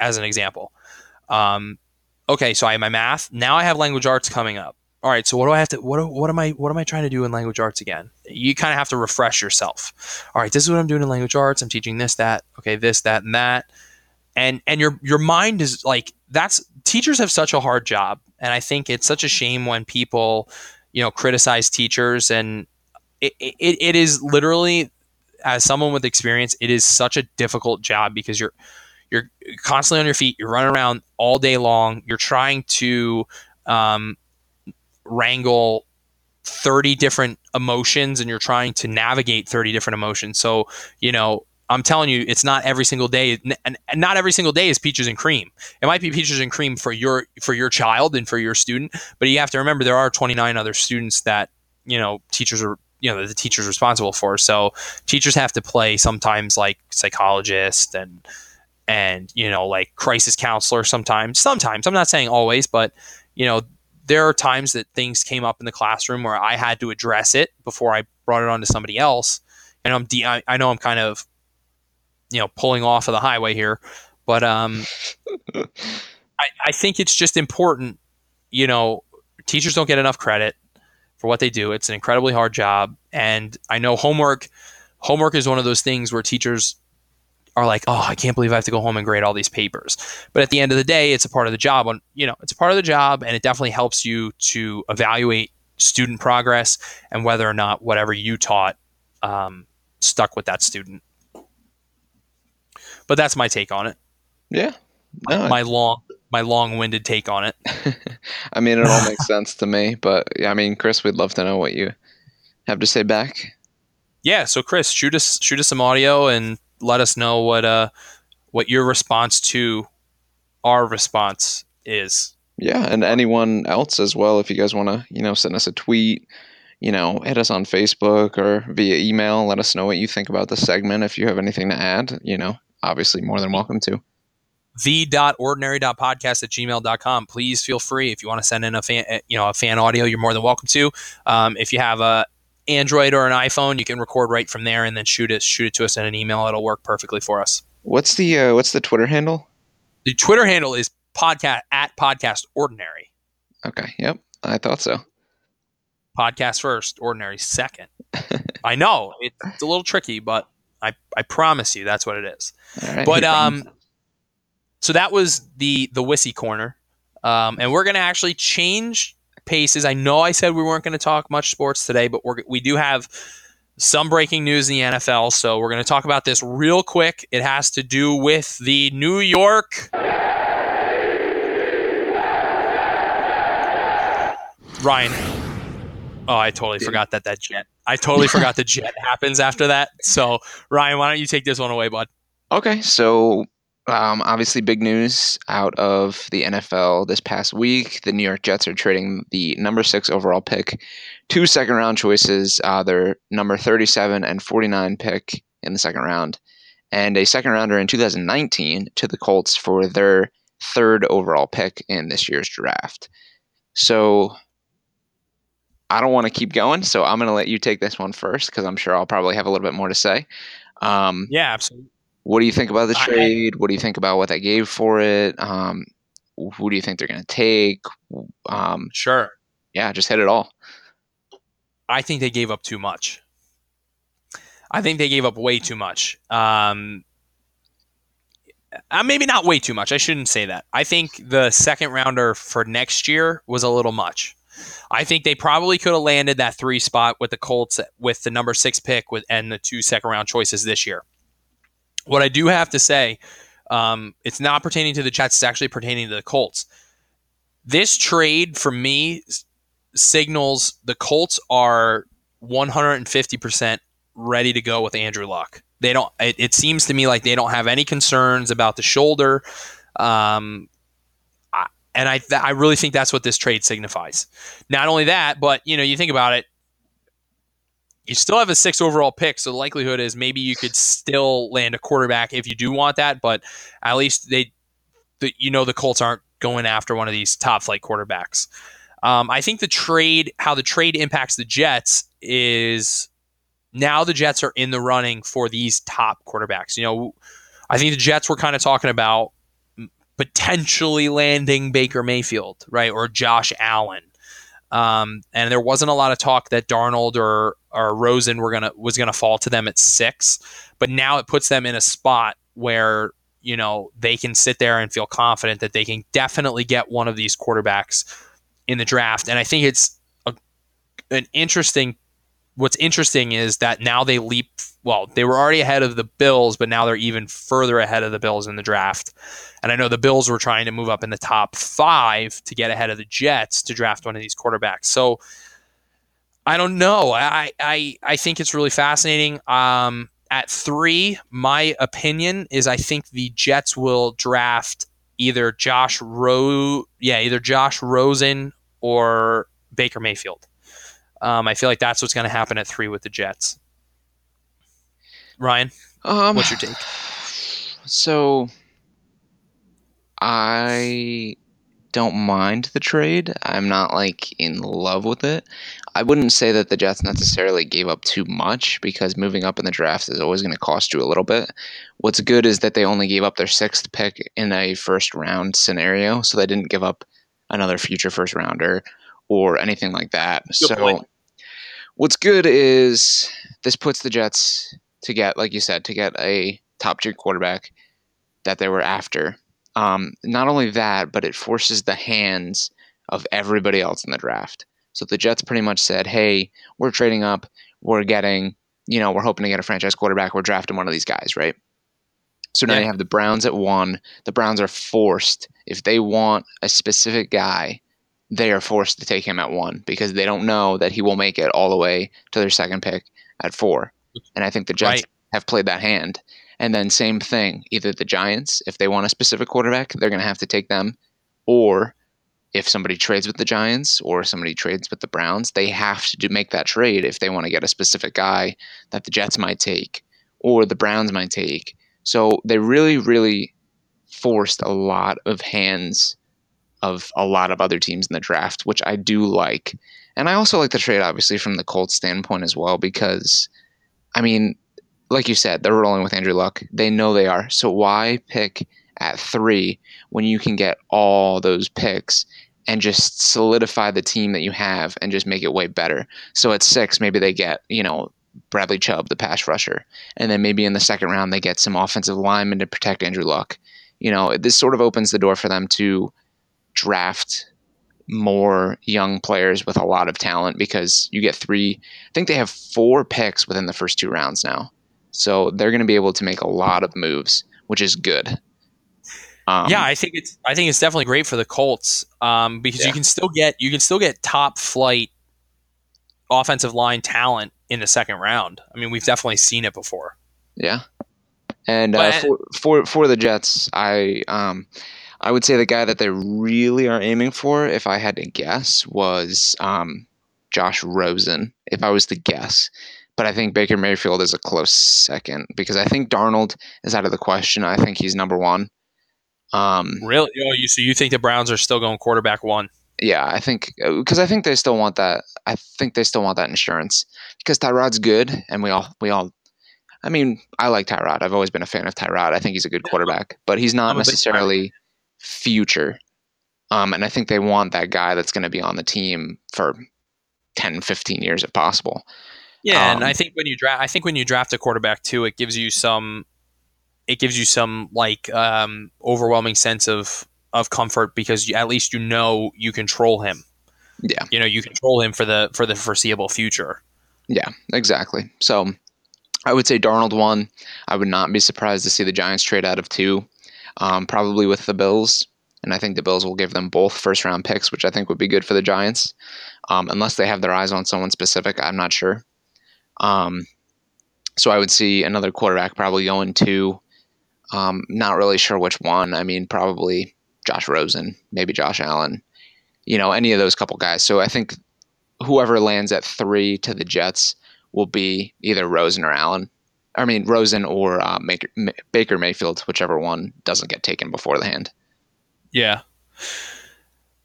as an example. Um, okay, so I have my math. Now I have language arts coming up. All right, so what do I have to what what am I what am I trying to do in language arts again? You kind of have to refresh yourself. All right, this is what I'm doing in language arts. I'm teaching this, that, okay, this, that, and that. And and your your mind is like that's teachers have such a hard job, and I think it's such a shame when people, you know, criticize teachers and it, it, it is literally as someone with experience, it is such a difficult job because you're you're constantly on your feet. You're running around all day long. You're trying to um, wrangle 30 different emotions and you're trying to navigate 30 different emotions. So, you know, I'm telling you, it's not every single day, and not every single day is peaches and cream. It might be peaches and cream for your for your child and for your student, but you have to remember there are 29 other students that you know teachers are you know the teacher's responsible for. So teachers have to play sometimes like psychologist and and you know like crisis counselor sometimes. Sometimes I'm not saying always, but you know there are times that things came up in the classroom where I had to address it before I brought it on to somebody else. And I'm de- I, I know I'm kind of you know pulling off of the highway here, but um, I, I think it's just important. You know, teachers don't get enough credit for what they do. It's an incredibly hard job, and I know homework. Homework is one of those things where teachers are like, "Oh, I can't believe I have to go home and grade all these papers." But at the end of the day, it's a part of the job. On you know, it's a part of the job, and it definitely helps you to evaluate student progress and whether or not whatever you taught um, stuck with that student. But that's my take on it. Yeah, no, my long my long-winded take on it. I mean, it all makes sense to me. But yeah, I mean, Chris, we'd love to know what you have to say back. Yeah, so Chris, shoot us shoot us some audio and let us know what uh what your response to our response is. Yeah, and anyone else as well. If you guys want to, you know, send us a tweet, you know, hit us on Facebook or via email. Let us know what you think about the segment. If you have anything to add, you know, obviously more than welcome to the.ordinary.podcast at gmail.com. Please feel free if you want to send in a fan, eh, you know, a fan audio, you're more than welcome to. Um, if you have a Android or an iPhone, you can record right from there and then shoot it, shoot it to us in an email. It'll work perfectly for us. What's the, uh, what's the Twitter handle? The Twitter handle is podcast at podcast ordinary. Okay. Yep. I thought so. Podcast first, ordinary second. I know it's a little tricky, but I, I promise you that's what it is. Right, but um, so that was the the Wissy corner, um, and we're going to actually change paces. I know I said we weren't going to talk much sports today, but we we do have some breaking news in the NFL, so we're going to talk about this real quick. It has to do with the New York. Ryan. Oh, I totally forgot that that jet. I totally forgot the jet happens after that. So, Ryan, why don't you take this one away, bud? Okay, so um, obviously, big news out of the NFL this past week. The New York Jets are trading the number six overall pick, two second round choices, uh, their number 37 and 49 pick in the second round, and a second rounder in 2019 to the Colts for their third overall pick in this year's draft. So I don't want to keep going, so I'm going to let you take this one first because I'm sure I'll probably have a little bit more to say. Um, yeah, absolutely. What do you think about the trade? what do you think about what they gave for it? Um, who do you think they're going to take? Um, sure. Yeah, just hit it all. I think they gave up too much. I think they gave up way too much. Um, uh, maybe not way too much. I shouldn't say that. I think the second rounder for next year was a little much. I think they probably could have landed that three spot with the Colts with the number six pick with and the two second round choices this year. What I do have to say, um, it's not pertaining to the Jets, it's actually pertaining to the Colts. This trade for me signals the Colts are 150% ready to go with Andrew Luck. They don't. It, it seems to me like they don't have any concerns about the shoulder. Um, and I, th- I really think that's what this trade signifies. Not only that, but you know, you think about it, you still have a six overall pick, so the likelihood is maybe you could still land a quarterback if you do want that. But at least they, the, you know, the Colts aren't going after one of these top flight quarterbacks. Um, I think the trade, how the trade impacts the Jets is now the Jets are in the running for these top quarterbacks. You know, I think the Jets were kind of talking about potentially landing Baker Mayfield, right, or Josh Allen. Um, and there wasn't a lot of talk that Darnold or or Rosen were gonna was gonna fall to them at six, but now it puts them in a spot where you know they can sit there and feel confident that they can definitely get one of these quarterbacks in the draft. And I think it's a, an interesting. What's interesting is that now they leap. Well, they were already ahead of the Bills, but now they're even further ahead of the Bills in the draft. And I know the Bills were trying to move up in the top five to get ahead of the Jets to draft one of these quarterbacks. So I don't know. I I, I think it's really fascinating. Um, at three, my opinion is I think the Jets will draft either Josh Ro yeah, either Josh Rosen or Baker Mayfield. Um, I feel like that's what's going to happen at three with the Jets. Ryan, Um, what's your take? So I don't mind the trade. I'm not like in love with it. I wouldn't say that the Jets necessarily gave up too much because moving up in the draft is always going to cost you a little bit. What's good is that they only gave up their sixth pick in a first round scenario, so they didn't give up another future first rounder or anything like that. so point. what's good is this puts the Jets to get, like you said, to get a top tier quarterback that they were after. Um, not only that, but it forces the hands of everybody else in the draft. So the Jets pretty much said, "Hey, we're trading up. We're getting, you know, we're hoping to get a franchise quarterback. We're drafting one of these guys, right?" So now Yeah. you have the Browns at one. The Browns are forced if they want a specific guy, they are forced to take him at one because they don't know that he will make it all the way to their second pick at four. And I think the Jets Right. have played that hand. And then same thing, either the Giants, if they want a specific quarterback, they're going to have to take them, or if somebody trades with the Giants or somebody trades with the Browns, they have to do, make that trade if they want to get a specific guy that the Jets might take or the Browns might take. So they really, really forced a lot of hands of a lot of other teams in the draft, which I do like. And I also like the trade, obviously, from the Colts standpoint as well, because, I mean, like you said, they're rolling with Andrew Luck. They know they are. So why pick at three when you can get all those picks and just solidify the team that you have and just make it way better? So at six, maybe they get, you know, Bradley Chubb, the pass rusher. And then maybe in the second round, they get some offensive linemen to protect Andrew Luck. You know, this sort of opens the door for them to draft more young players with a lot of talent because you get three, I think they have four picks within the first two rounds now. So they're going to be able to make a lot of moves, which is good. Um, yeah, I think it's I think it's definitely great for the Colts um, because Yeah. you can still get you can still get top flight offensive line talent in the second round. I mean, we've definitely seen it before. Yeah. And uh, for, for for the Jets, I um I would say the guy that they really are aiming for, if I had to guess, was um Josh Rosen. If I was to guess, but I think Baker Mayfield is a close second because I think Darnold is out of the question. I think he's number one. Um, Really? Oh, you so you think the Browns are still going quarterback one? yeah, I think because I think they still want that. I think they still want that insurance because Tyrod's good, and we all we all. I mean, I like Tyrod. I've always been a fan of Tyrod. I think he's a good quarterback, but he's not necessarily future. Um, and I think they want that guy that's going to be on the team for 10, 15 years if possible. Yeah, and Um, I think when you draft, I think when you draft a quarterback too, it gives you some, it gives you some like um, overwhelming sense of of comfort because you, at least you know you control him. Yeah. You know you control him for the for the foreseeable future. Yeah, exactly. So I would say Darnold one. I would not be surprised to see the Giants trade out of two, um, probably with the Bills. And I think the Bills will give them both first round picks, which I think would be good for the Giants. Um, unless they have their eyes on someone specific, I'm not sure. Um, So I would see another quarterback probably going to. Um, not really sure which one. I mean, probably Josh Rosen, maybe Josh Allen. You know, any of those couple guys. So I think whoever lands at three to the Jets will be either Rosen or Allen. I mean, Rosen or uh, Baker, Baker Mayfield, whichever one doesn't get taken before the hand. Yeah.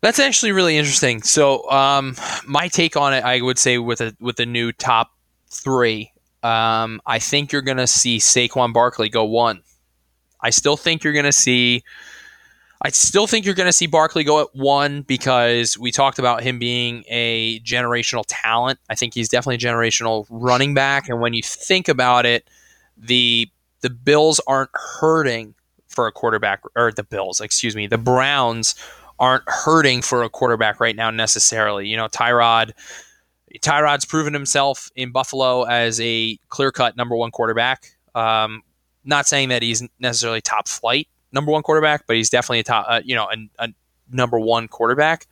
That's actually really interesting. So, um, my take on it, I would say with a with the new top three, um, I think you're going to see Saquon Barkley go one. I still think you're going to see. I still think you're going to see Barkley go at one because we talked about him being a generational talent. I think he's definitely a generational running back, and when you think about it, the the Bills aren't hurting for a quarterback, or the Bills, excuse me, the Browns aren't hurting for a quarterback right now necessarily. You know, Tyrod. Tyrod's proven himself in Buffalo as a clear cut number one quarterback. Um, not saying that he's necessarily top flight number one quarterback, but he's definitely a top, uh, you know, a, a, number one quarterback.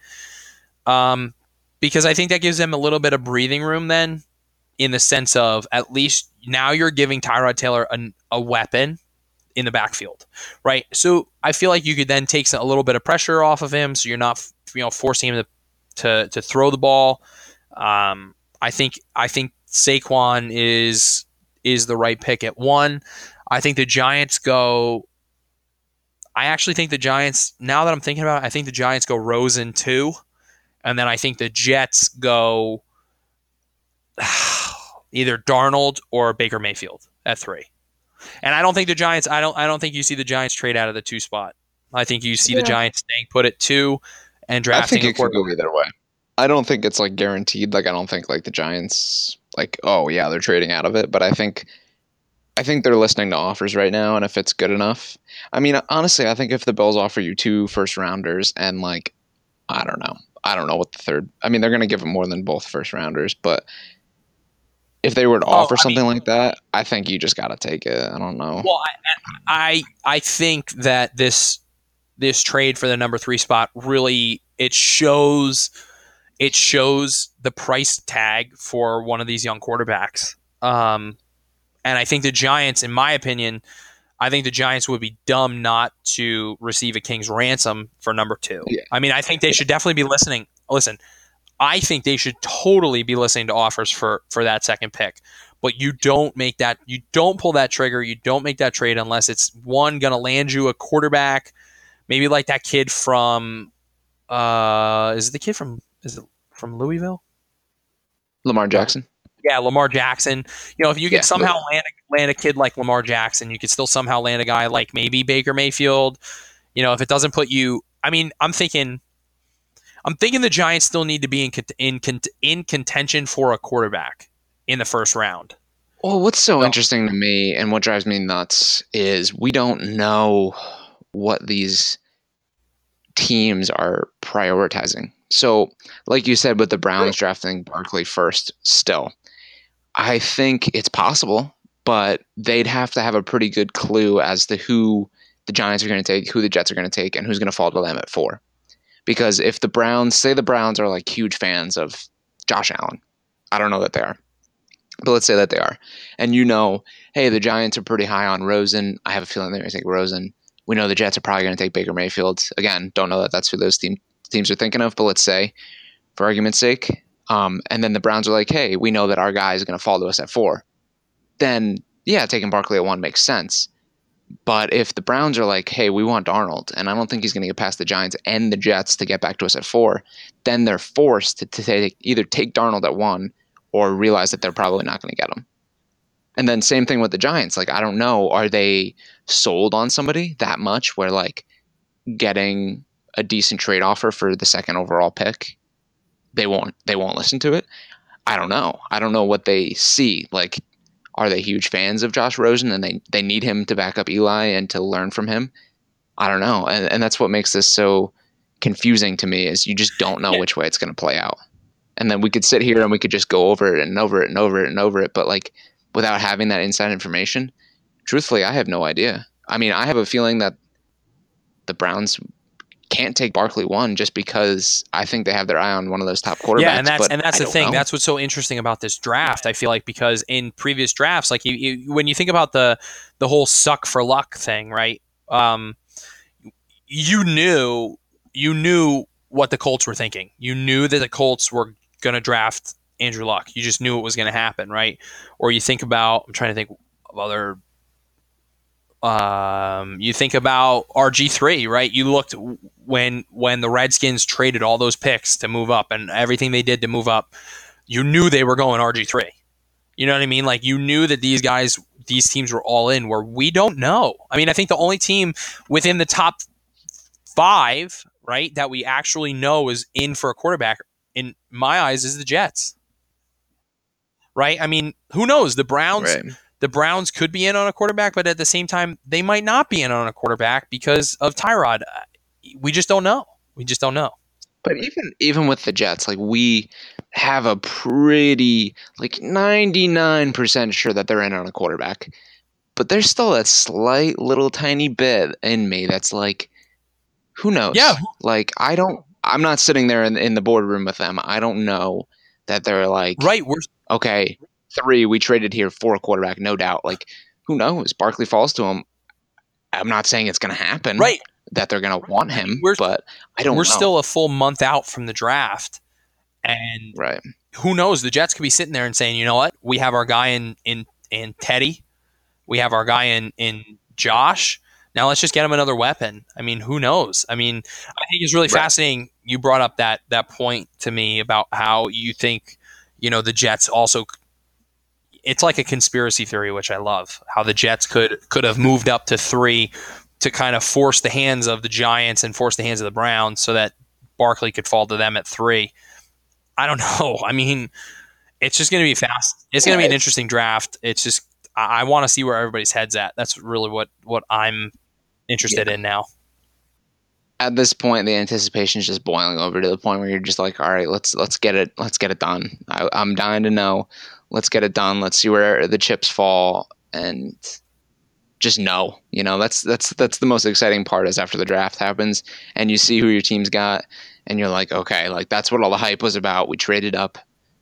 Um, because I think that gives them a little bit of breathing room then, in the sense of at least now you're giving Tyrod Taylor a, a weapon in the backfield, right? So I feel like you could then take a little bit of pressure off of him, so you're not you know forcing him to to, to throw the ball. Um, I think I think Saquon is is the right pick at one. I think the Giants go. I actually think the Giants. Now that I'm thinking about it, I think the Giants go Rosen two, and then I think the Jets go either Darnold or Baker Mayfield at three. And I don't think the Giants. I don't. I don't think you see the Giants trade out of the two spot. I think you see yeah. the Giants staying put at two and drafting. I think it could go either way. I don't think it's like guaranteed. Like I don't think like the Giants. Like oh yeah, they're trading out of it. But I think I think they're listening to offers right now, and if it's good enough, I mean, honestly, I think if the Bills offer you two first rounders and like, I don't know, I don't know what the third. I mean, they're going to give it more than both first rounders, but if they were to oh, offer something mean, like that, I think you just got to take it. I don't know. Well, I, I I think that this this trade for the number three spot really it shows it shows the price tag for one of these young quarterbacks. Um, and I think the Giants, in my opinion, I think the Giants would be dumb not to receive a king's ransom for number two. Yeah. I mean, I think they should definitely be listening. Listen, I think they should totally be listening to offers for for that second pick. But you don't make that. You don't pull that trigger. You don't make that trade unless it's one going to land you a quarterback, maybe like that kid from. Uh, is it the kid from? Is it from Louisville? Lamar Jackson yeah, Lamar Jackson. You know, if you could yeah, somehow land a, land a kid like Lamar Jackson, you could still somehow land a guy like maybe Baker Mayfield. You know, if it doesn't put you, I mean, I'm thinking, I'm thinking the Giants still need to be in in in contention for a quarterback in the first round. Well, what's so, so interesting to me and what drives me nuts is we don't know what these teams are prioritizing. So, like you said, with the Browns drafting Barkley first, still, I think it's possible, but they'd have to have a pretty good clue as to who the Giants are going to take, who the Jets are going to take, and who's going to fall to them at four. Because if the Browns, say the Browns are like huge fans of Josh Allen, I don't know that they are, but let's say that they are, and you know, hey, the Giants are pretty high on Rosen. I have a feeling they're going to take Rosen. We know the Jets are probably going to take Baker Mayfield. Again, don't know that that's who those team, teams are thinking of, but let's say, for argument's sake, um, and then the Browns are like, hey, we know that our guy is going to fall to us at four. Then, yeah, taking Barkley at one makes sense. But if the Browns are like, hey, we want Darnold, and I don't think he's going to get past the Giants and the Jets to get back to us at four, then they're forced to, to take, either take Darnold at one or realize that they're probably not going to get him. And then same thing with the Giants. Like, I don't know, are they sold on somebody that much where like getting a decent trade offer for the second overall pick they won't they won't listen to it. I don't know. I don't know what they see. Like, are they huge fans of Josh Rosen and they they need him to back up Eli and to learn from him? I don't know, and and that's what makes this so confusing to me is you just don't know yeah. which way it's going to play out. And then we could sit here and we could just go over it and over it and over it and over it, but like without having that inside information, truthfully, I have no idea. I mean, I have a feeling that the Browns can't take Barkley one just because I think they have their eye on one of those top quarterbacks. Yeah, and that's and that's I the thing. know. That's what's so interesting about this draft. I feel like because in previous drafts, like you, you when you think about the the whole suck for luck thing, right? Um, you knew you knew what the Colts were thinking. You knew that the Colts were going to draft Andrew Luck. You just knew it was going to happen, right? Or you think about I'm trying to think of other um, you think about RG three, right? You looked when when the Redskins traded all those picks to move up and everything they did to move up. You knew they were going RG three. You know what I mean? Like you knew that these guys, these teams were all in. Where we don't know. I mean, I think the only team within the top five, right, that we actually know is in for a quarterback, in my eyes, is the Jets. Right? I mean, who knows? The Browns Right. The Browns could be in on a quarterback, but at the same time, they might not be in on a quarterback because of Tyrod. Uh, We just don't know. We just don't know. But even even with the Jets, like we have a pretty like ninety nine percent sure that they're in on a quarterback. But there's still that slight little tiny bit in me that's like, who knows? Yeah. Like I don't. I'm not sitting there in, in the boardroom with them. I don't know that they're like, Right? We're okay, three, we traded here for a quarterback, no doubt. Like, who knows? Barkley falls to him. I'm not saying it's going to happen. right. That they're going to want him, We're- but I don't We're know. still a full month out from the draft, and right. who knows? The Jets could be sitting there and saying, you know what? We have our guy in in in Teddy. We have our guy in in Josh. Now let's just get him another weapon. I mean, who knows? I mean, I think it's really Right. fascinating. You brought up that that point to me about how you think, you know, the Jets also. It's like a conspiracy theory, which I love. How the Jets could could have moved up to three to kind of force the hands of the Giants and force the hands of the Browns, so that Barkley could fall to them at three. I don't know. I mean, it's just going to be fast. It's going to be an interesting draft. It's just I, I want to see where everybody's heads at. That's really what what I'm interested in now. at this point the anticipation is just boiling over to the point where you're just like all right let's let's get it let's get it done I, i'm dying to know let's get it done let's see where the chips fall and just know you know that's that's that's the most exciting part is after the draft happens and you see who your team's got and you're like okay like that's what all the hype was about we traded up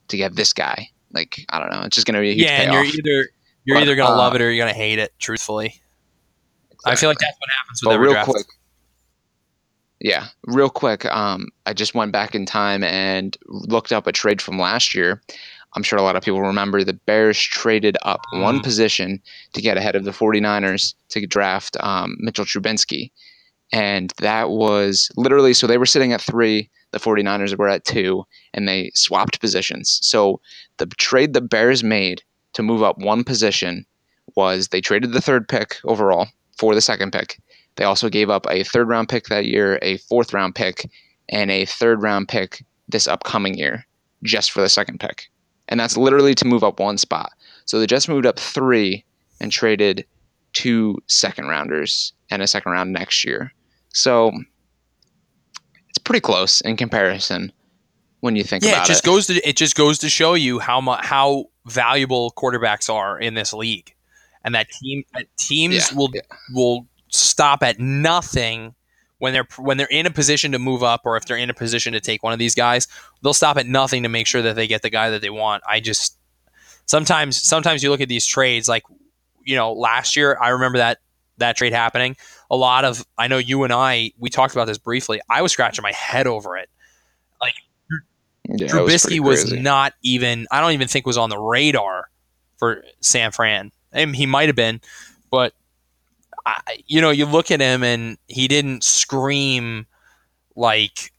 to get this guy like i don't know it's just going to be a huge Yeah, and you're either you're But, either going to uh, love it or you're going to hate it. Truthfully, I feel like that's what happens with But every real draft. quick, yeah, real quick. Um, I just went back in time and looked up a trade from last year. I'm sure a lot of people remember the Bears traded up one Mm. position to get ahead of the 49ers to draft um, Mitchell Trubisky. And that was literally so they were sitting at three, the 49ers were at two, and they swapped positions. So the trade the Bears made to move up one position was they traded the third pick overall for the second pick. They also gave up a third round pick that year, a fourth round pick, and a third round pick this upcoming year just for the second pick. And that's literally to move up one spot. So the Jets moved up three and traded two second rounders and a second round next year. So it's pretty close in comparison when you think Yeah, about it just it. goes to it just goes to show you how much how valuable quarterbacks are in this league, and that team that teams Yeah, will yeah. will stop at nothing when they're when they're in a position to move up, or if they're in a position to take one of these guys, they'll stop at nothing to make sure that they get the guy that they want. I just sometimes sometimes you look at these trades like you know last year I remember that that trade happening. A lot of I know you and I we talked about this briefly. I was scratching my head over it. Yeah, it was was, not even. I don't even think was on the radar for San Fran. I mean, he might have been, but I, you know, you look at him and he didn't scream like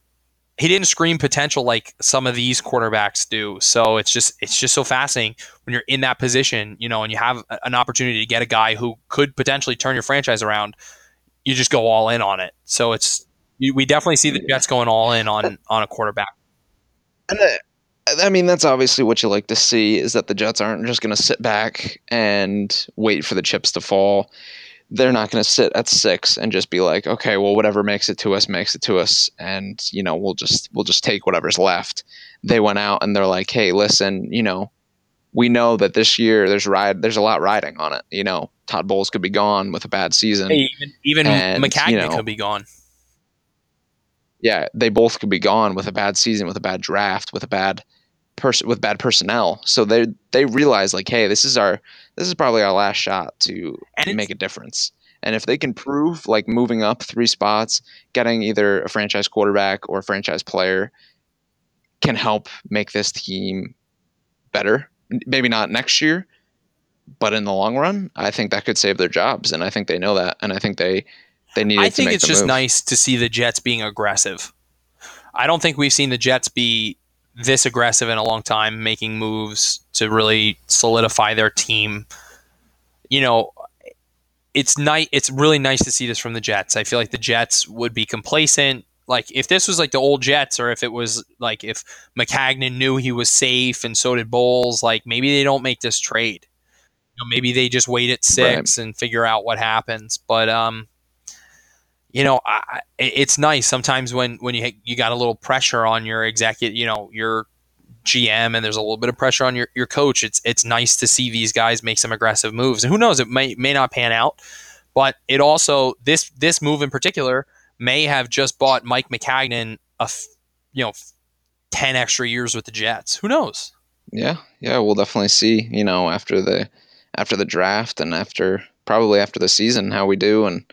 he didn't scream potential like some of these quarterbacks do. So it's just it's just so fascinating when you're in that position, you know, and you have an opportunity to get a guy who could potentially turn your franchise around. You just go all in on it. So it's you, we definitely see the Jets going all in on on a quarterback. And uh, I mean, that's obviously what you like to see is that the Jets aren't just going to sit back and wait for the chips to fall. They're not going to sit at six and just be like, okay, well, whatever makes it to us makes it to us, and you know, we'll just we'll just take whatever's left. They went out and they're like, hey, listen, you know, we know that this year there's ride there's a lot riding on it. You know, Todd Bowles could be gone with a bad season. Hey, even even And, Maccagnan you know- could be gone. yeah, they both could be gone with a bad season, with a bad draft, with a bad person, with bad personnel. So they they realize like, hey, this is our this is probably our last shot to And make a difference. And if they can prove like moving up three spots, getting either a franchise quarterback or a franchise player can help make this team better. Maybe not next year, but in the long run, I think that could save their jobs, and I think they know that, and I think they they needed I to think make it's just move. nice to see the Jets being aggressive. I don't think we've seen the Jets be this aggressive in a long time, making moves to really solidify their team. You know, it's nice. It's really nice to see this from the Jets. I feel like the Jets would be complacent. Like if this was like the old Jets, or if it was like if Maccagnan knew he was safe and so did Bowles, like maybe they don't make this trade. You know, maybe they just wait at six and figure out what happens. But um, you know, I, it's nice sometimes when when you you got a little pressure on your executive, you know, your GM, and there's a little bit of pressure on your, your coach. It's it's nice to see these guys make some aggressive moves, and who knows, it may may not pan out, but it also this this move in particular may have just bought Mike Maccagnan a f- you know ten extra years with the Jets. Who knows? Yeah, yeah, we'll definitely see. You know, after the after the draft and after probably after the season, how we do and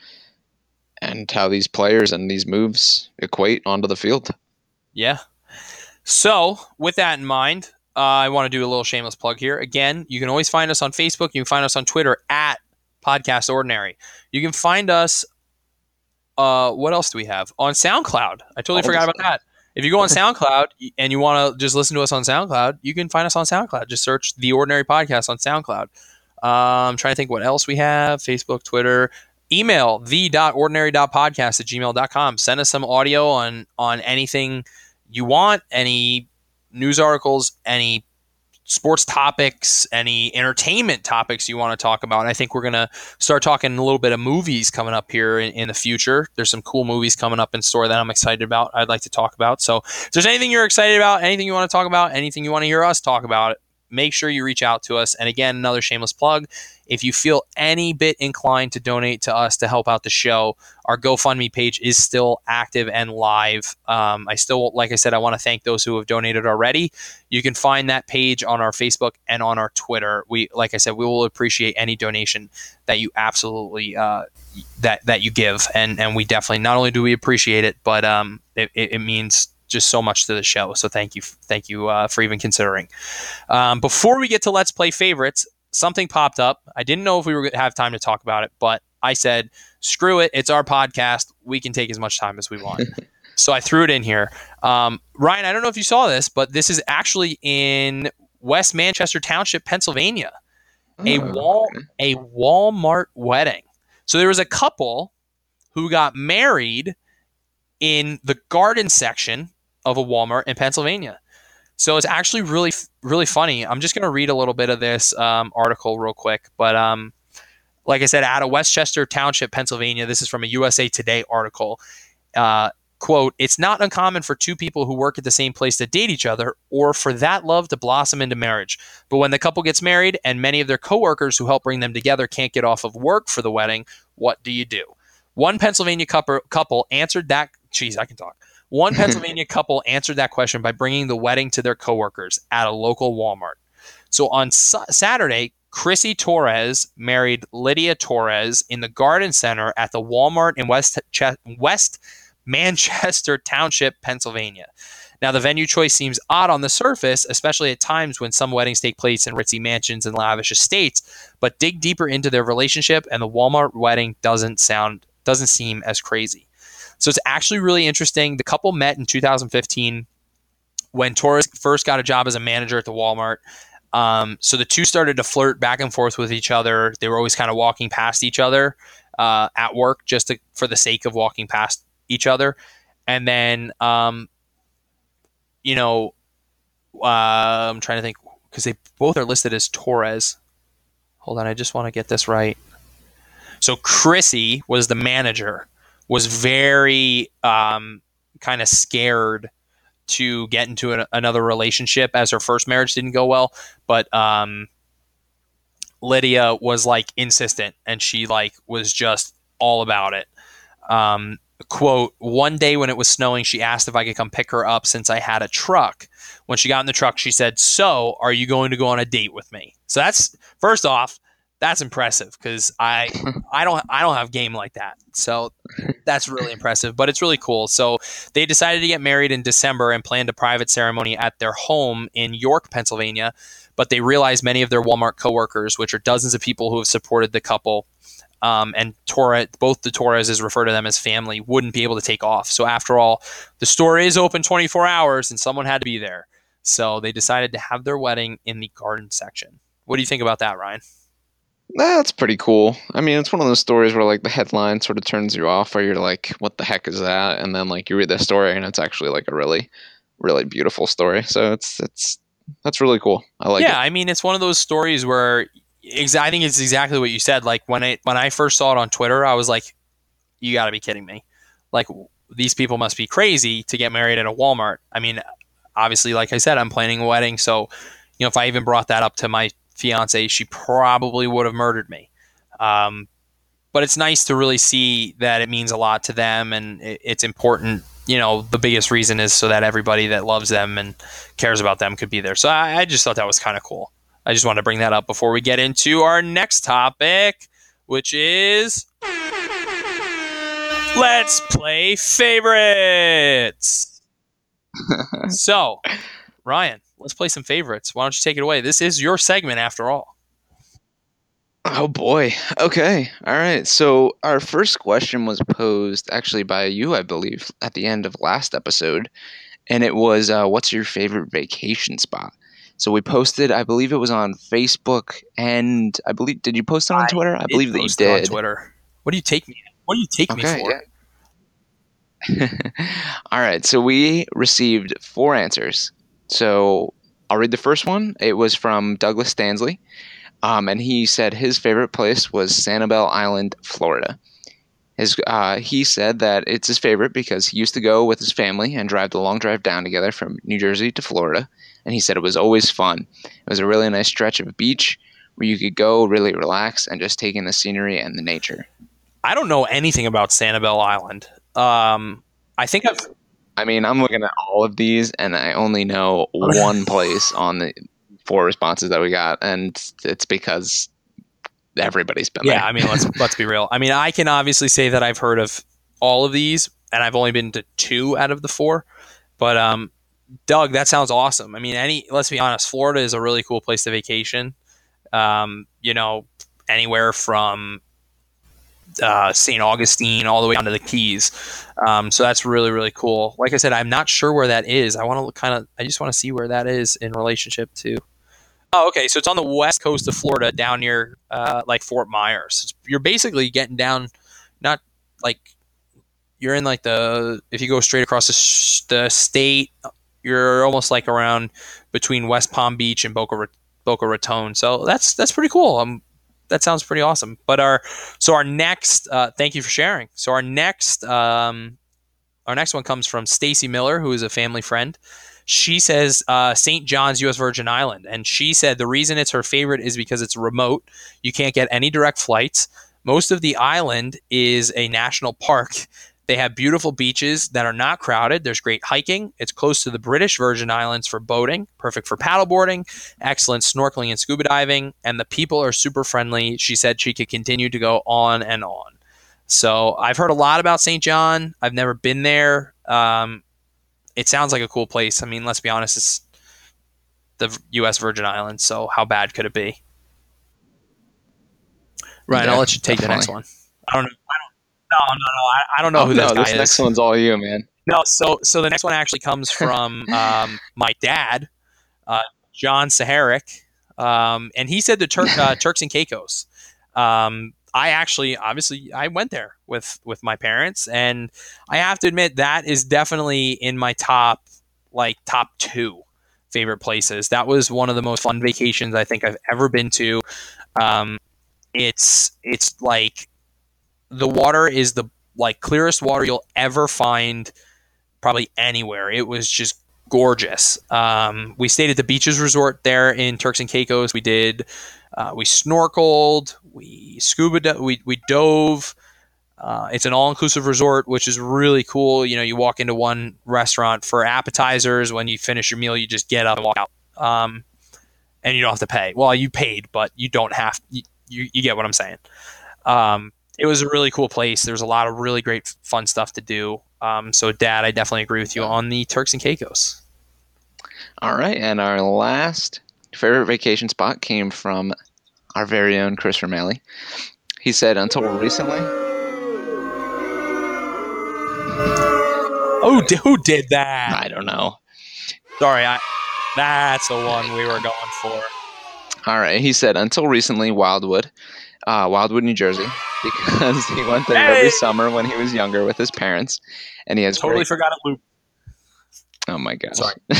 and how these players and these moves equate onto the field. Yeah. So, with that in mind, uh, I want to do a little shameless plug here. Again, you can always find us on Facebook. You can find us on Twitter at Podcast Ordinary. You can find us. Uh, what else do we have on SoundCloud? I totally All forgot about that. If you go on SoundCloud and you want to just listen to us on SoundCloud, you can find us on SoundCloud. Just search the Ordinary Podcast on SoundCloud. Um, I'm trying to think what else we have Facebook, Twitter, email the.ordinary.podcast at gmail.com. Send us some audio on on anything you want, any news articles, any sports topics, any entertainment topics you want to talk about. I think we're going to start talking a little bit of movies coming up here in, in the future. There's some cool movies coming up in store that I'm excited about. I'd like to talk about. So if there's anything you're excited about, anything you want to talk about, anything you want to hear us talk about, make sure you reach out to us. And again, another shameless plug. If you feel any bit inclined to donate to us to help out the show, our GoFundMe page is still active and live. Um, I still, like I said, I want to thank those who have donated already. You can find that page on our Facebook and on our Twitter. We, like I said, we will appreciate any donation that you absolutely uh, that that you give, and and we definitely not only do we appreciate it, but um, it, it, means just so much to the show. So thank you, thank you uh, for even considering. Um, before we get to let's play favorites, something popped up. I didn't know if we were going to have time to talk about it, but I said, screw it. It's our podcast. We can take as much time as we want. so I threw it in here. Um, Ryan, I don't know if you saw this, but this is actually in West Manchester Township, Pennsylvania. A Oh, wall, a Walmart wedding. So there was a couple who got married in the garden section of a Walmart in Pennsylvania. So it's actually really, really funny. I'm just going to read a little bit of this um, article real quick. But um, like I said, out of Westchester Township, Pennsylvania, this is from a USA Today article. Uh, quote, it's not uncommon for two people who work at the same place to date each other or for that love to blossom into marriage. But when the couple gets married and many of their coworkers who help bring them together can't get off of work for the wedding, what do you do? One Pennsylvania couple, couple answered that. Geez, I can talk. One Pennsylvania couple answered that question by bringing the wedding to their coworkers at a local Walmart. So on Sa- Saturday, Chrissy Torres married Lydia Torres in the Garden Center at the Walmart in West, Ch- West Manchester Township, Pennsylvania. Now, the venue choice seems odd on the surface, especially at times when some weddings take place in ritzy mansions and lavish estates. But dig deeper into their relationship, and the Walmart wedding doesn't sound doesn't seem as crazy. So it's actually really interesting. The couple met in 2015 when Torres first got a job as a manager at the Walmart. Um, so the two started to flirt back and forth with each other. They were always kind of walking past each other uh, at work just to, for the sake of walking past each other. And then, um, you know, uh, I'm trying to think because they both are listed as Torres. Hold on, I just want to get this right. So Chrissy was the manager, was very um, kind of scared to get into an, another relationship as her first marriage didn't go well. But um, Lydia was like insistent, and she like was just all about it. Um, quote, one day when it was snowing, she asked if I could come pick her up since I had a truck. When she got in the truck, she said, So, are you going to go on a date with me? So that's first off, that's impressive because I I don't I don't have game like that. So that's really impressive, but it's really cool. So they decided to get married in December and planned a private ceremony at their home in York, Pennsylvania. But they realized many of their Walmart coworkers, which are dozens of people who have supported the couple, um, and Torres, both the Torreses refer to them as family, wouldn't be able to take off. So after all, the store is open 24 hours, and someone had to be there. So they decided to have their wedding in the garden section. What do you think about that, Ryan? That's pretty cool. I mean, it's one of those stories where like the headline sort of turns you off, where you're like, "What the heck is that?" And then like you read the story, and it's actually like a really, really beautiful story. So it's it's that's really cool. I like. yeah, it. I mean, it's one of those stories where ex- I think it's exactly what you said. Like when I when I first saw it on Twitter, I was like, "You got to be kidding me!" Like these people must be crazy to get married at a Walmart. I mean, obviously, like I said, I'm planning a wedding, so you know, if I even brought that up to my fiance, she probably would have murdered me. Um, but it's nice to really see that it means a lot to them and it, it's important. You know, the biggest reason is so that everybody that loves them and cares about them could be there. So I, I just thought that was kind of cool. I just wanted to bring that up before we get into our next topic, which is let's play favorites. so, Ryan, let's play some favorites. Why don't you take it away? This is your segment after all. Oh boy. Okay. All right. So our first question was posed actually by you, I believe, at the end of last episode, and it was, uh, "What's your favorite vacation spot?" So we posted. I believe it was on Facebook, and I believe did you post it on I Twitter? I believe that you did. Twitter. What do you take me? What do you take me Okay, for? All right, so we received four answers. So I'll read the first one. It was from Douglas Stansley. um, and he said his favorite place was Sanibel Island, Florida. His, uh, he said that it's his favorite because he used to go with his family and drive the long drive down together from New Jersey to Florida, and he said it was always fun. It was a really nice stretch of beach where you could go really relax and just take in the scenery and the nature. I don't know anything about Sanibel Island. Um, I think I've I mean, I'm looking at all of these, and I only know one place on the four responses that we got, and it's because everybody's been yeah. there. I mean, let's let's be real. I mean, I can obviously say that I've heard of all of these, and I've only been to two out of the four. But um, Doug, that sounds awesome. I mean, any let's be honest, Florida is a really cool place to vacation. Um, you know, anywhere from uh, St. Augustine all the way down to the Keys. Um, so that's really really cool. Like I said, I'm not sure where that is. I want to kind of I just want to see where that is in relationship to. Oh, okay. So it's on the west coast of Florida, down near uh, like Fort Myers. It's, you're basically getting down, not like you're in like the if you go straight across the, the state, you're almost like around between West Palm Beach and Boca Ra- Boca Raton. So that's that's pretty cool. Um, that sounds pretty awesome. But our so our next, uh, thank you for sharing. So our next, um, our next one comes from Stacy Miller, who is a family friend. She says uh, St. John's, U.S. Virgin Island, and she said the reason it's her favorite is because it's remote. You can't get any direct flights. Most of the island is a national park. They have beautiful beaches that are not crowded. There's great hiking. It's close to the British Virgin Islands for boating, perfect for paddleboarding, excellent snorkeling and scuba diving, and the people are super friendly. She said she could continue to go on and on. So I've heard a lot about St. John. I've never been there. Um, it sounds like a cool place. I mean, let's be honest, it's the U.S. Virgin Islands. So how bad could it be? Right, Yeah, I'll let you take the next one. I don't know. I. No, no, no. I, I don't know Oh, who no, this guy this is. next one's all you, man. No, so so the next one actually comes from um, my dad, uh, John Saharic, um, and he said the Tur- uh, Turks and Caicos. Um, I actually, obviously, I went there with with my parents, and I have to admit that is definitely in my top like top two favorite places. That was one of the most fun vacations I think I've ever been to. Um, it's it's like the water is the like clearest water you'll ever find probably anywhere. It was just gorgeous. Um, we stayed at the Beaches Resort there in Turks and Caicos. We did, uh, we snorkeled, we scuba, do- we we dove. Uh, it's an all-inclusive resort, which is really cool. You know, you walk into one restaurant for appetizers. When you finish your meal, you just get up and walk out, um, and you don't have to pay. Well, you paid, but you don't have. You, you, you get what I'm saying. Um, it was a really cool place. There's a lot of really great, fun stuff to do. Um, so, Dad, I definitely agree with you on the Turks and Caicos. All right, and our last favorite vacation spot came from our very own Chris Romali. He said, until recently. Oh, d- who did that? I don't know. Sorry, I. That's the one we were going for. All right, he said, until recently, Wildwood, uh, Wildwood, New Jersey, because he went there Hey! every summer when he was younger with his parents, and he has Totally great- forgot it, Luke. Oh my gosh. Sorry.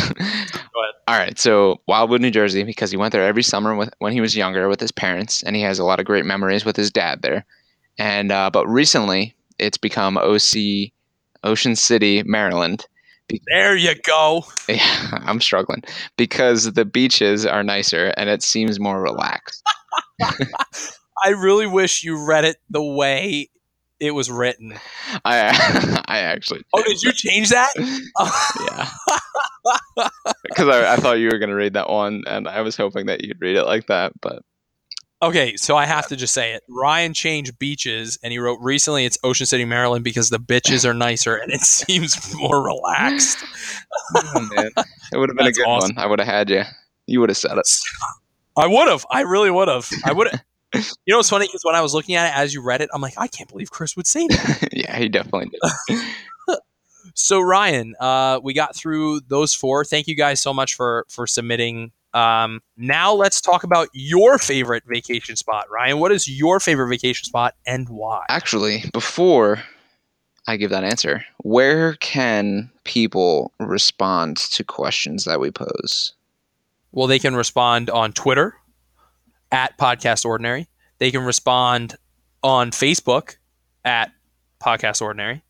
All right, so Wildwood, New Jersey, because he went there every summer with, when he was younger with his parents, and he has a lot of great memories with his dad there. And uh, but recently, it's become OC, Ocean City, Maryland. There you go. Yeah, I'm struggling because the beaches are nicer and it seems more relaxed. I really wish you read it the way it was written. I I actually Oh, did you change that? yeah because I, I thought you were gonna read that one and I was hoping that you'd read it like that, but Okay, so I have to just say it. Ryan changed beaches and he wrote recently it's Ocean City, Maryland because the bitches are nicer and it seems more relaxed. oh, man, it would have been a good awesome. one. I would have had you. You would have said it. I would have. I really would have. I would have. You know what's funny is when I was looking at it as you read it, I'm like, I can't believe Chris would say that. yeah, he definitely did. So Ryan, uh, we got through those four. Thank you guys so much for for submitting. Um, now let's talk about your favorite vacation spot, Ryan. What is your favorite vacation spot and why? Actually, before I give that answer, where can people respond to questions that we pose? Well, they can respond on Twitter at Podcast Ordinary. They can respond on Facebook at Podcast Ordinary.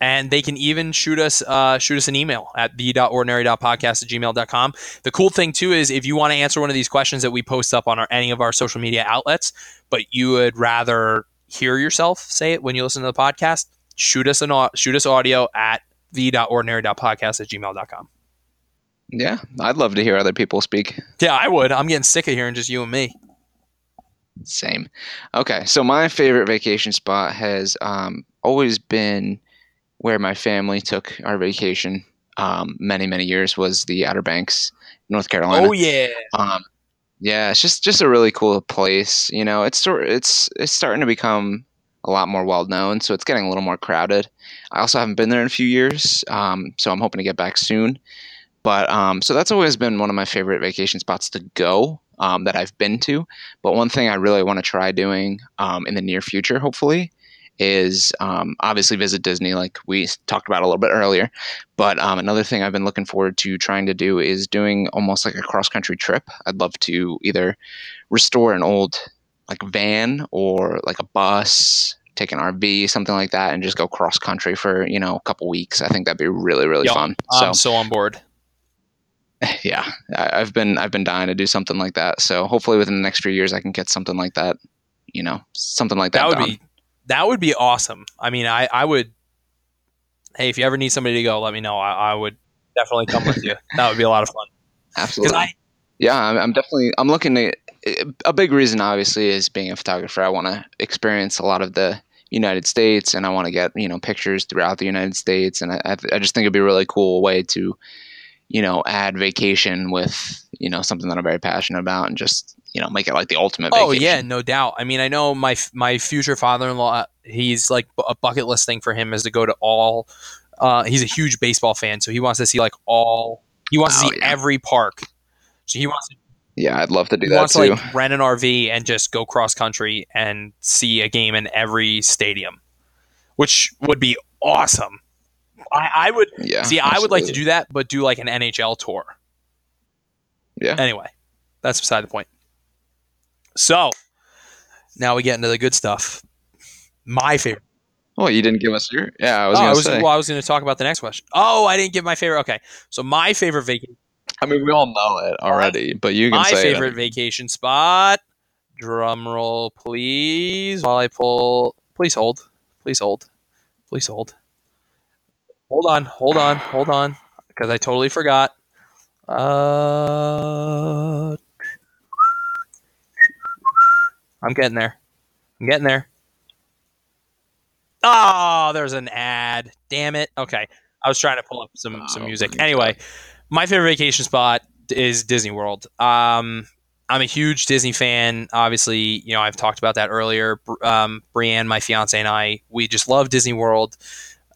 And they can even shoot us uh, shoot us an email at the.ordinary.podcast at gmail.com. The cool thing too is if you want to answer one of these questions that we post up on our, any of our social media outlets, but you would rather hear yourself say it when you listen to the podcast, shoot us an shoot us audio at the.ordinary.podcast at gmail.com. Yeah, I'd love to hear other people speak. Yeah, I would. I'm getting sick of hearing just you and me. Same. Okay, so my favorite vacation spot has um, always been where my family took our vacation. Um, many many years was the Outer Banks, North Carolina. Oh yeah. Um, yeah, it's just just a really cool place. You know, it's sort it's it's starting to become a lot more well known, so it's getting a little more crowded. I also haven't been there in a few years, um, so I'm hoping to get back soon. But um, so that's always been one of my favorite vacation spots to go um, that I've been to. But one thing I really want to try doing um, in the near future, hopefully, is um, obviously visit Disney, like we talked about a little bit earlier. But um, another thing I've been looking forward to trying to do is doing almost like a cross country trip. I'd love to either restore an old like van or like a bus, take an RV, something like that, and just go cross country for you know a couple weeks. I think that'd be really really Yo, fun. So I'm so on board. yeah, I- I've been I've been dying to do something like that. So hopefully within the next few years I can get something like that. You know, something like that. That would done. be that would be awesome. I mean, I I would. Hey, if you ever need somebody to go, let me know. I, I would definitely come with you. That would be a lot of fun. Absolutely. I yeah, I'm, I'm definitely I'm looking to. A big reason, obviously, is being a photographer. I want to experience a lot of the United States, and I want to get you know pictures throughout the United States, and I, I I just think it'd be a really cool way to, you know, add vacation with you know something that I'm very passionate about, and just you know make it like the ultimate. oh yeah, no doubt. I mean, I know my my future father-in-law. He's like a bucket list thing for him is to go to all. Uh, he's a huge baseball fan, so he wants to see like all. He wants to Oh, see yeah. every park. So he wants to yeah, I'd love to do he that wants too. to like rent an RV and just go cross country and see a game in every stadium, which would be awesome. I, I would yeah, see. I would like to do that, but do like an NHL tour. Yeah. Anyway, that's beside the point. So now we get into the good stuff. My favorite. Oh, you didn't give us your. Yeah, I was oh, gonna I was, say. well, I was going to talk about the next question. Oh, I didn't give my favorite. Okay, so my favorite vacation. I mean, we all know it already, but you can My favorite it. vacation spot. Drum roll, please. While I pull, please hold. Please hold. Please hold. Hold on. Hold on. Hold on. Because I totally forgot. Uh, I'm getting there. I'm getting there. Oh, there's an ad. Damn it. Okay. I was trying to pull up some some Oh, music. my Anyway, my favorite vacation spot is Disney World. Um, I'm a huge Disney fan. Obviously, you know I've talked about that earlier. Um, Brienne, my fiance, and I, we just love Disney World.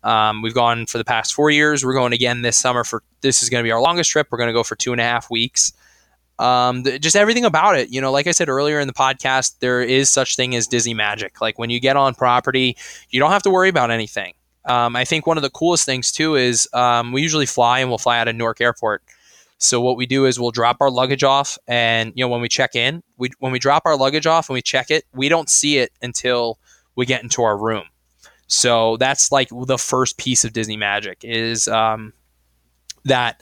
Um, we've gone for the past four years. We're going again this summer for this is going to be our longest trip. We're going to go for two and a half weeks. Um, just everything about it, you know, like I said earlier in the podcast, there is such thing as Disney magic. Like when you get on property, you don't have to worry about anything. Um, I think one of the coolest things too is um, we usually fly and we'll fly out of Newark Airport. So what we do is we'll drop our luggage off, and you know when we check in, we when we drop our luggage off and we check it, we don't see it until we get into our room. So that's like the first piece of Disney magic is um, that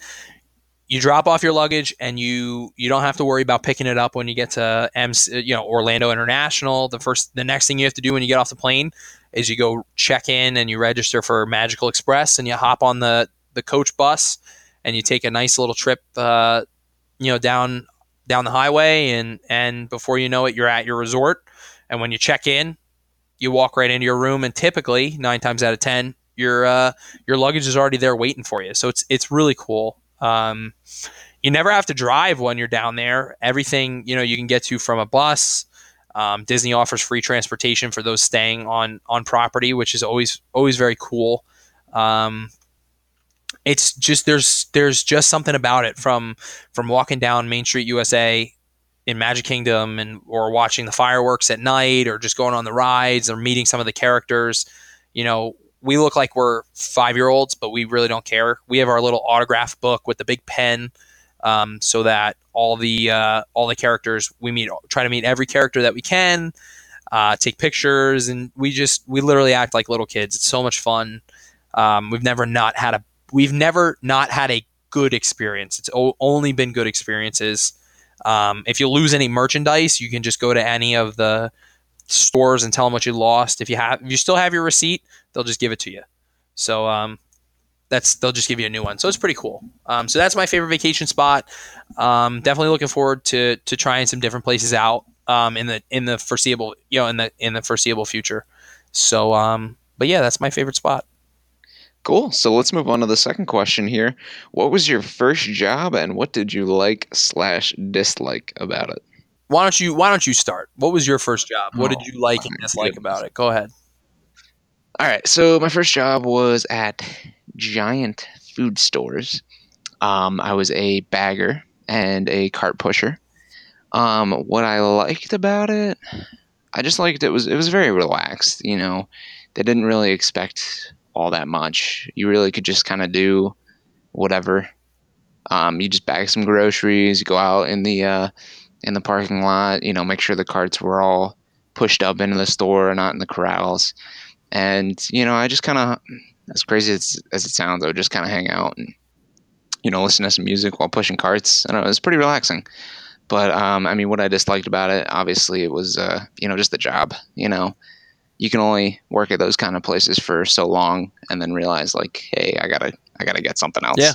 you drop off your luggage and you you don't have to worry about picking it up when you get to MCO, you know Orlando International. The first the next thing you have to do when you get off the plane is you go check in and you register for Magical Express and you hop on the the coach bus and you take a nice little trip uh, you know down down the highway and and before you know it you're at your resort and when you check in you walk right into your room and typically 9 times out of 10 your uh, your luggage is already there waiting for you. So it's it's really cool. Um, you never have to drive when you're down there. Everything you know you can get to from a bus. Um, Disney offers free transportation for those staying on on property, which is always always very cool. Um, it's just there's there's just something about it from from walking down Main Street USA in Magic Kingdom and or watching the fireworks at night or just going on the rides or meeting some of the characters. You know, we look like we're five year olds, but we really don't care. We have our little autograph book with the big pen, um, so that all the uh, all the characters we meet try to meet every character that we can, uh, take pictures, and we just we literally act like little kids. It's so much fun. Um, we've never not had a we've never not had a good experience. It's o- only been good experiences. Um, if you lose any merchandise, you can just go to any of the stores and tell them what you lost. If you have, if you still have your receipt, they'll just give it to you. So um, that's they'll just give you a new one. So it's pretty cool. Um, so that's my favorite vacation spot. Um, definitely looking forward to to trying some different places out um, in the in the foreseeable you know in the in the foreseeable future. So um, but yeah, that's my favorite spot. Cool. So let's move on to the second question here. What was your first job, and what did you like slash dislike about it? Why don't you Why don't you start? What was your first job? What did Oh, you like and dislike goodness. about it? Go ahead. All right. So my first job was at Giant Food Stores. Um, I was a bagger and a cart pusher. Um, what I liked about it, I just liked it was it was very relaxed. You know, they didn't really expect all that much. You really could just kind of do whatever. Um, you just bag some groceries, you go out in the uh, in the parking lot. You know, make sure the carts were all pushed up into the store, and not in the corrals. And you know, I just kind of, as crazy as, as it sounds, I would just kind of hang out and you know listen to some music while pushing carts. Know, it was pretty relaxing. But um, I mean, what I disliked about it, obviously, it was uh, you know just the job. You know, you can only work at those kind of places for so long, and then realize like, hey, I gotta, I gotta get something else. Yeah.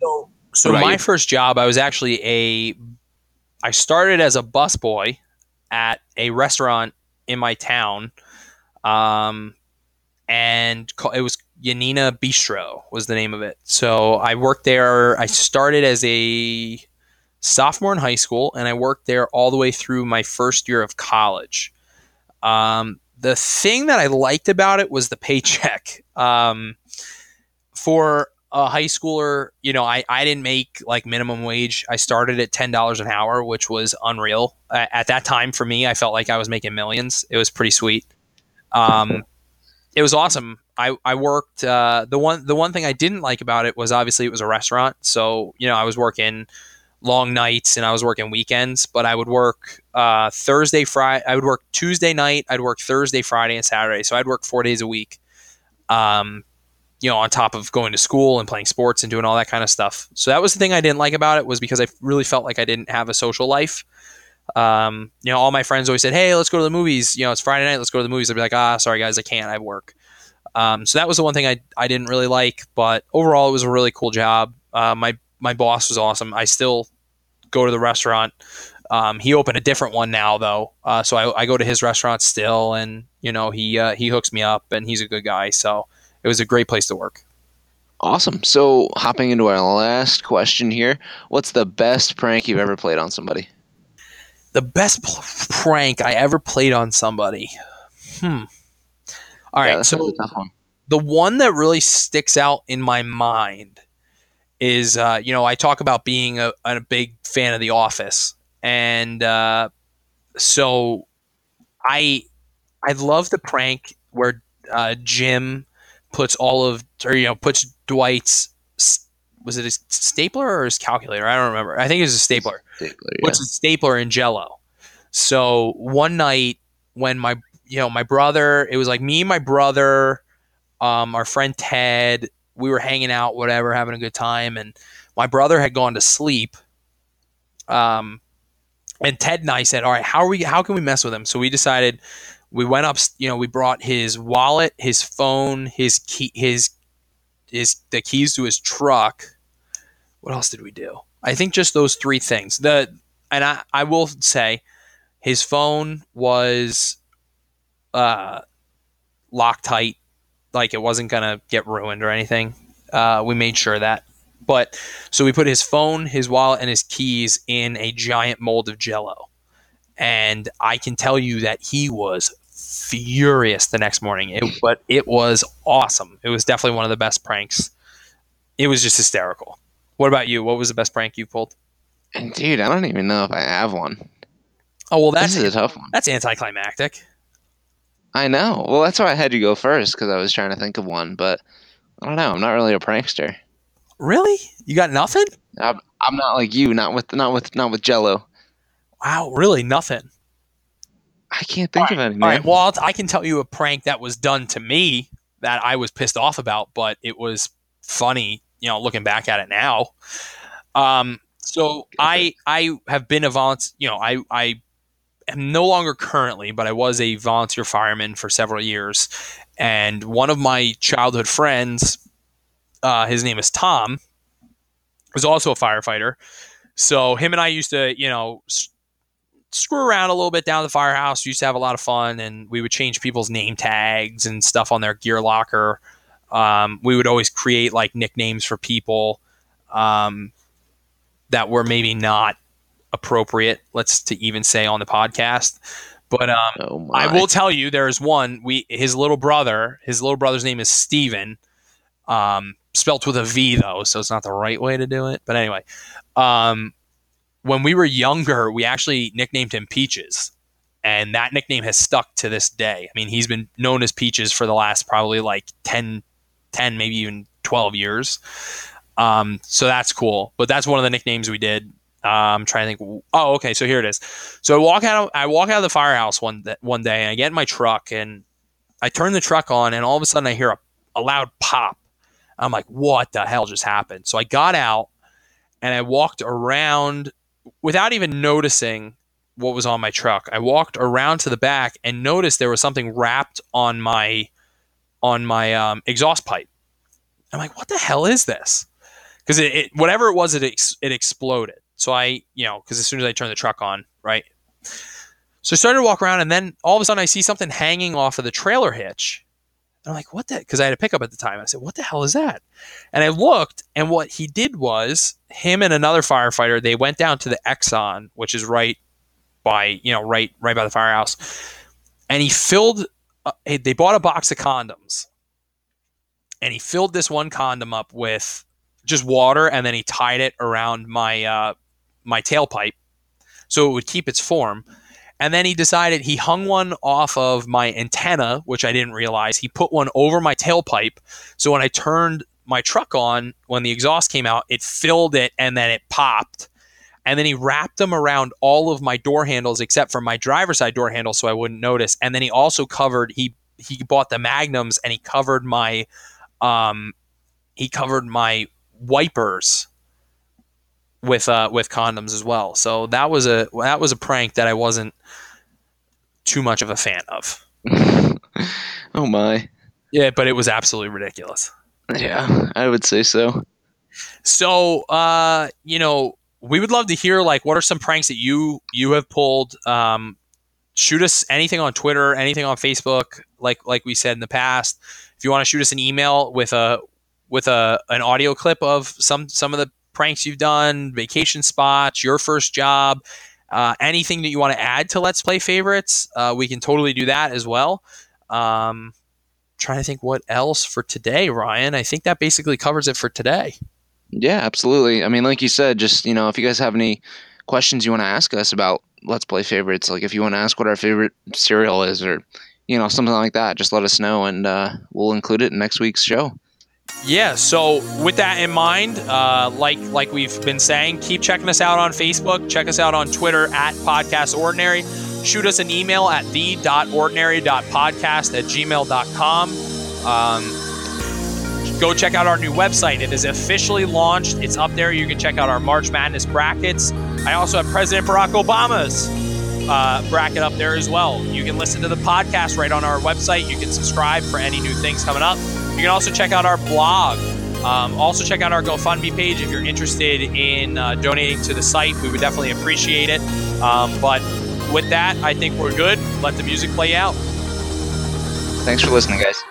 So, so my you? first job, I was actually a. I started as a busboy at a restaurant in my town, um, and it was Yanina Bistro was the name of it. So I worked there. I started as a sophomore in high school, and I worked there all the way through my first year of college. Um, the thing that I liked about it was the paycheck. Um, for a high schooler, you know, I, I didn't make like minimum wage. I started at ten dollars an hour, which was unreal A- at that time for me. I felt like I was making millions. It was pretty sweet. Um, it was awesome. I, I worked uh, the one the one thing I didn't like about it was obviously it was a restaurant, so you know I was working long nights and I was working weekends. But I would work uh, Thursday, Friday. I would work Tuesday night. I'd work Thursday, Friday, and Saturday. So I'd work four days a week. Um, you know, on top of going to school and playing sports and doing all that kind of stuff. So that was the thing I didn't like about it was because I really felt like I didn't have a social life. Um, you know, all my friends always said, "Hey, let's go to the movies." You know, it's Friday night. Let's go to the movies. I'd be like, "Ah, sorry guys, I can't. I work." Um, so that was the one thing I I didn't really like, but overall, it was a really cool job. Uh, my my boss was awesome. I still go to the restaurant. Um, he opened a different one now, though, uh, so I, I, go to his restaurant still, and you know he uh, he hooks me up, and he's a good guy. So it was a great place to work. Awesome. So hopping into our last question here, what's the best prank you've ever played on somebody? The best prank I ever played on somebody. Hmm. All right. Yeah, so one. the one that really sticks out in my mind is, uh, you know, I talk about being a, a big fan of The Office, and uh, so I I love the prank where uh, Jim puts all of or you know puts Dwight's was it a stapler or his calculator? I don't remember. I think it was a stapler. Stapler, yeah. Puts a stapler in Jello. So one night when my you know my brother, it was like me, and my brother, um, our friend Ted. We were hanging out, whatever, having a good time, and my brother had gone to sleep. Um, and Ted and I said, "All right, how are we? How can we mess with him?" So we decided we went up. You know, we brought his wallet, his phone, his key, his his the keys to his truck. What else did we do? I think just those three things. The and I I will say, his phone was uh locked tight, like it wasn't gonna get ruined or anything. Uh, we made sure that. But so we put his phone, his wallet, and his keys in a giant mold of Jello, and I can tell you that he was furious the next morning. It, but it was awesome. It was definitely one of the best pranks. It was just hysterical. What about you? What was the best prank you pulled? Dude, I don't even know if I have one. Oh well, that's this is a tough one. That's anticlimactic. I know. Well, that's why I had you go first because I was trying to think of one, but I don't know. I'm not really a prankster. Really? You got nothing? I'm, I'm not like you. Not with not with not with Jello. Wow, really nothing. I can't think of any. All right, well, I can tell you a prank that was done to me that I was pissed off about, but it was funny. You know, looking back at it now. Um, so I I have been a volunteer. You know, I I am no longer currently, but I was a volunteer fireman for several years, and one of my childhood friends, uh, his name is Tom, was also a firefighter. So him and I used to, you know, screw around a little bit down the firehouse. We used to have a lot of fun, and we would change people's name tags and stuff on their gear locker. Um, we would always create like nicknames for people um, that were maybe not appropriate. Let's to even say on the podcast. But um, oh I will tell you, there is one. We his little brother. His little brother's name is Steven. Um, spelt with a V though, so it's not the right way to do it. But anyway, um, when we were younger, we actually nicknamed him Peaches. And that nickname has stuck to this day. I mean, he's been known as Peaches for the last probably like 10, 10 maybe even 12 years. Um, so that's cool. But that's one of the nicknames we did. I'm trying to think. Oh, okay. So here it is. So I walk out. Of, I walk out of the firehouse one one day, and I get in my truck, and I turn the truck on, and all of a sudden I hear a, a loud pop. I'm like, "What the hell just happened?" So I got out, and I walked around without even noticing what was on my truck. I walked around to the back and noticed there was something wrapped on my on my um, exhaust pipe. I'm like, what the hell is this? Because it, it, whatever it was, it ex- it exploded. So I, you know, because as soon as I turned the truck on, right. So I started to walk around, and then all of a sudden I see something hanging off of the trailer hitch, and I'm like, what the? Because I had a pickup at the time. I said, what the hell is that? And I looked, and what he did was him and another firefighter. They went down to the Exxon, which is right by you know right right by the firehouse, and he filled. Uh, they bought a box of condoms, and he filled this one condom up with just water, and then he tied it around my uh, my tailpipe so it would keep its form. And then he decided he hung one off of my antenna, which I didn't realize. He put one over my tailpipe. So when I turned my truck on, when the exhaust came out, it filled it and then it popped. And then he wrapped them around all of my door handles except for my driver's side door handle so I wouldn't notice. And then he also covered he he bought the magnums and he covered my um he covered my wipers with uh, with condoms as well. So that was a that was a prank that I wasn't too much of a fan of. oh my. Yeah, but it was absolutely ridiculous. Yeah, I would say so. So, uh, you know, we would love to hear like what are some pranks that you you have pulled. Um, shoot us anything on Twitter, anything on Facebook, like like we said in the past. If you want to shoot us an email with a with a an audio clip of some some of the pranks you've done, vacation spots, your first job, uh, anything that you want to add to Let's Play favorites, uh, we can totally do that as well. Um, trying to think what else for today, Ryan. I think that basically covers it for today. Yeah, absolutely. I mean, like you said, just you know, if you guys have any questions you want to ask us about Let's Play favorites, like if you want to ask what our favorite cereal is, or you know something like that, just let us know, and uh, we'll include it in next week's show. Yeah. So with that in mind, uh, like like we've been saying, keep checking us out on Facebook. Check us out on Twitter at Podcast Ordinary. Shoot us an email at the.ordinary.podcast at gmail.com. Um, go check out our new website. It is officially launched. It's up there. You can check out our March Madness brackets. I also have President Barack Obama's uh, bracket up there as well. You can listen to the podcast right on our website. You can subscribe for any new things coming up. You can also check out our blog. Um, also, check out our GoFundMe page if you're interested in uh, donating to the site. We would definitely appreciate it. Um, but with that, I think we're good. Let the music play out. Thanks for listening, guys.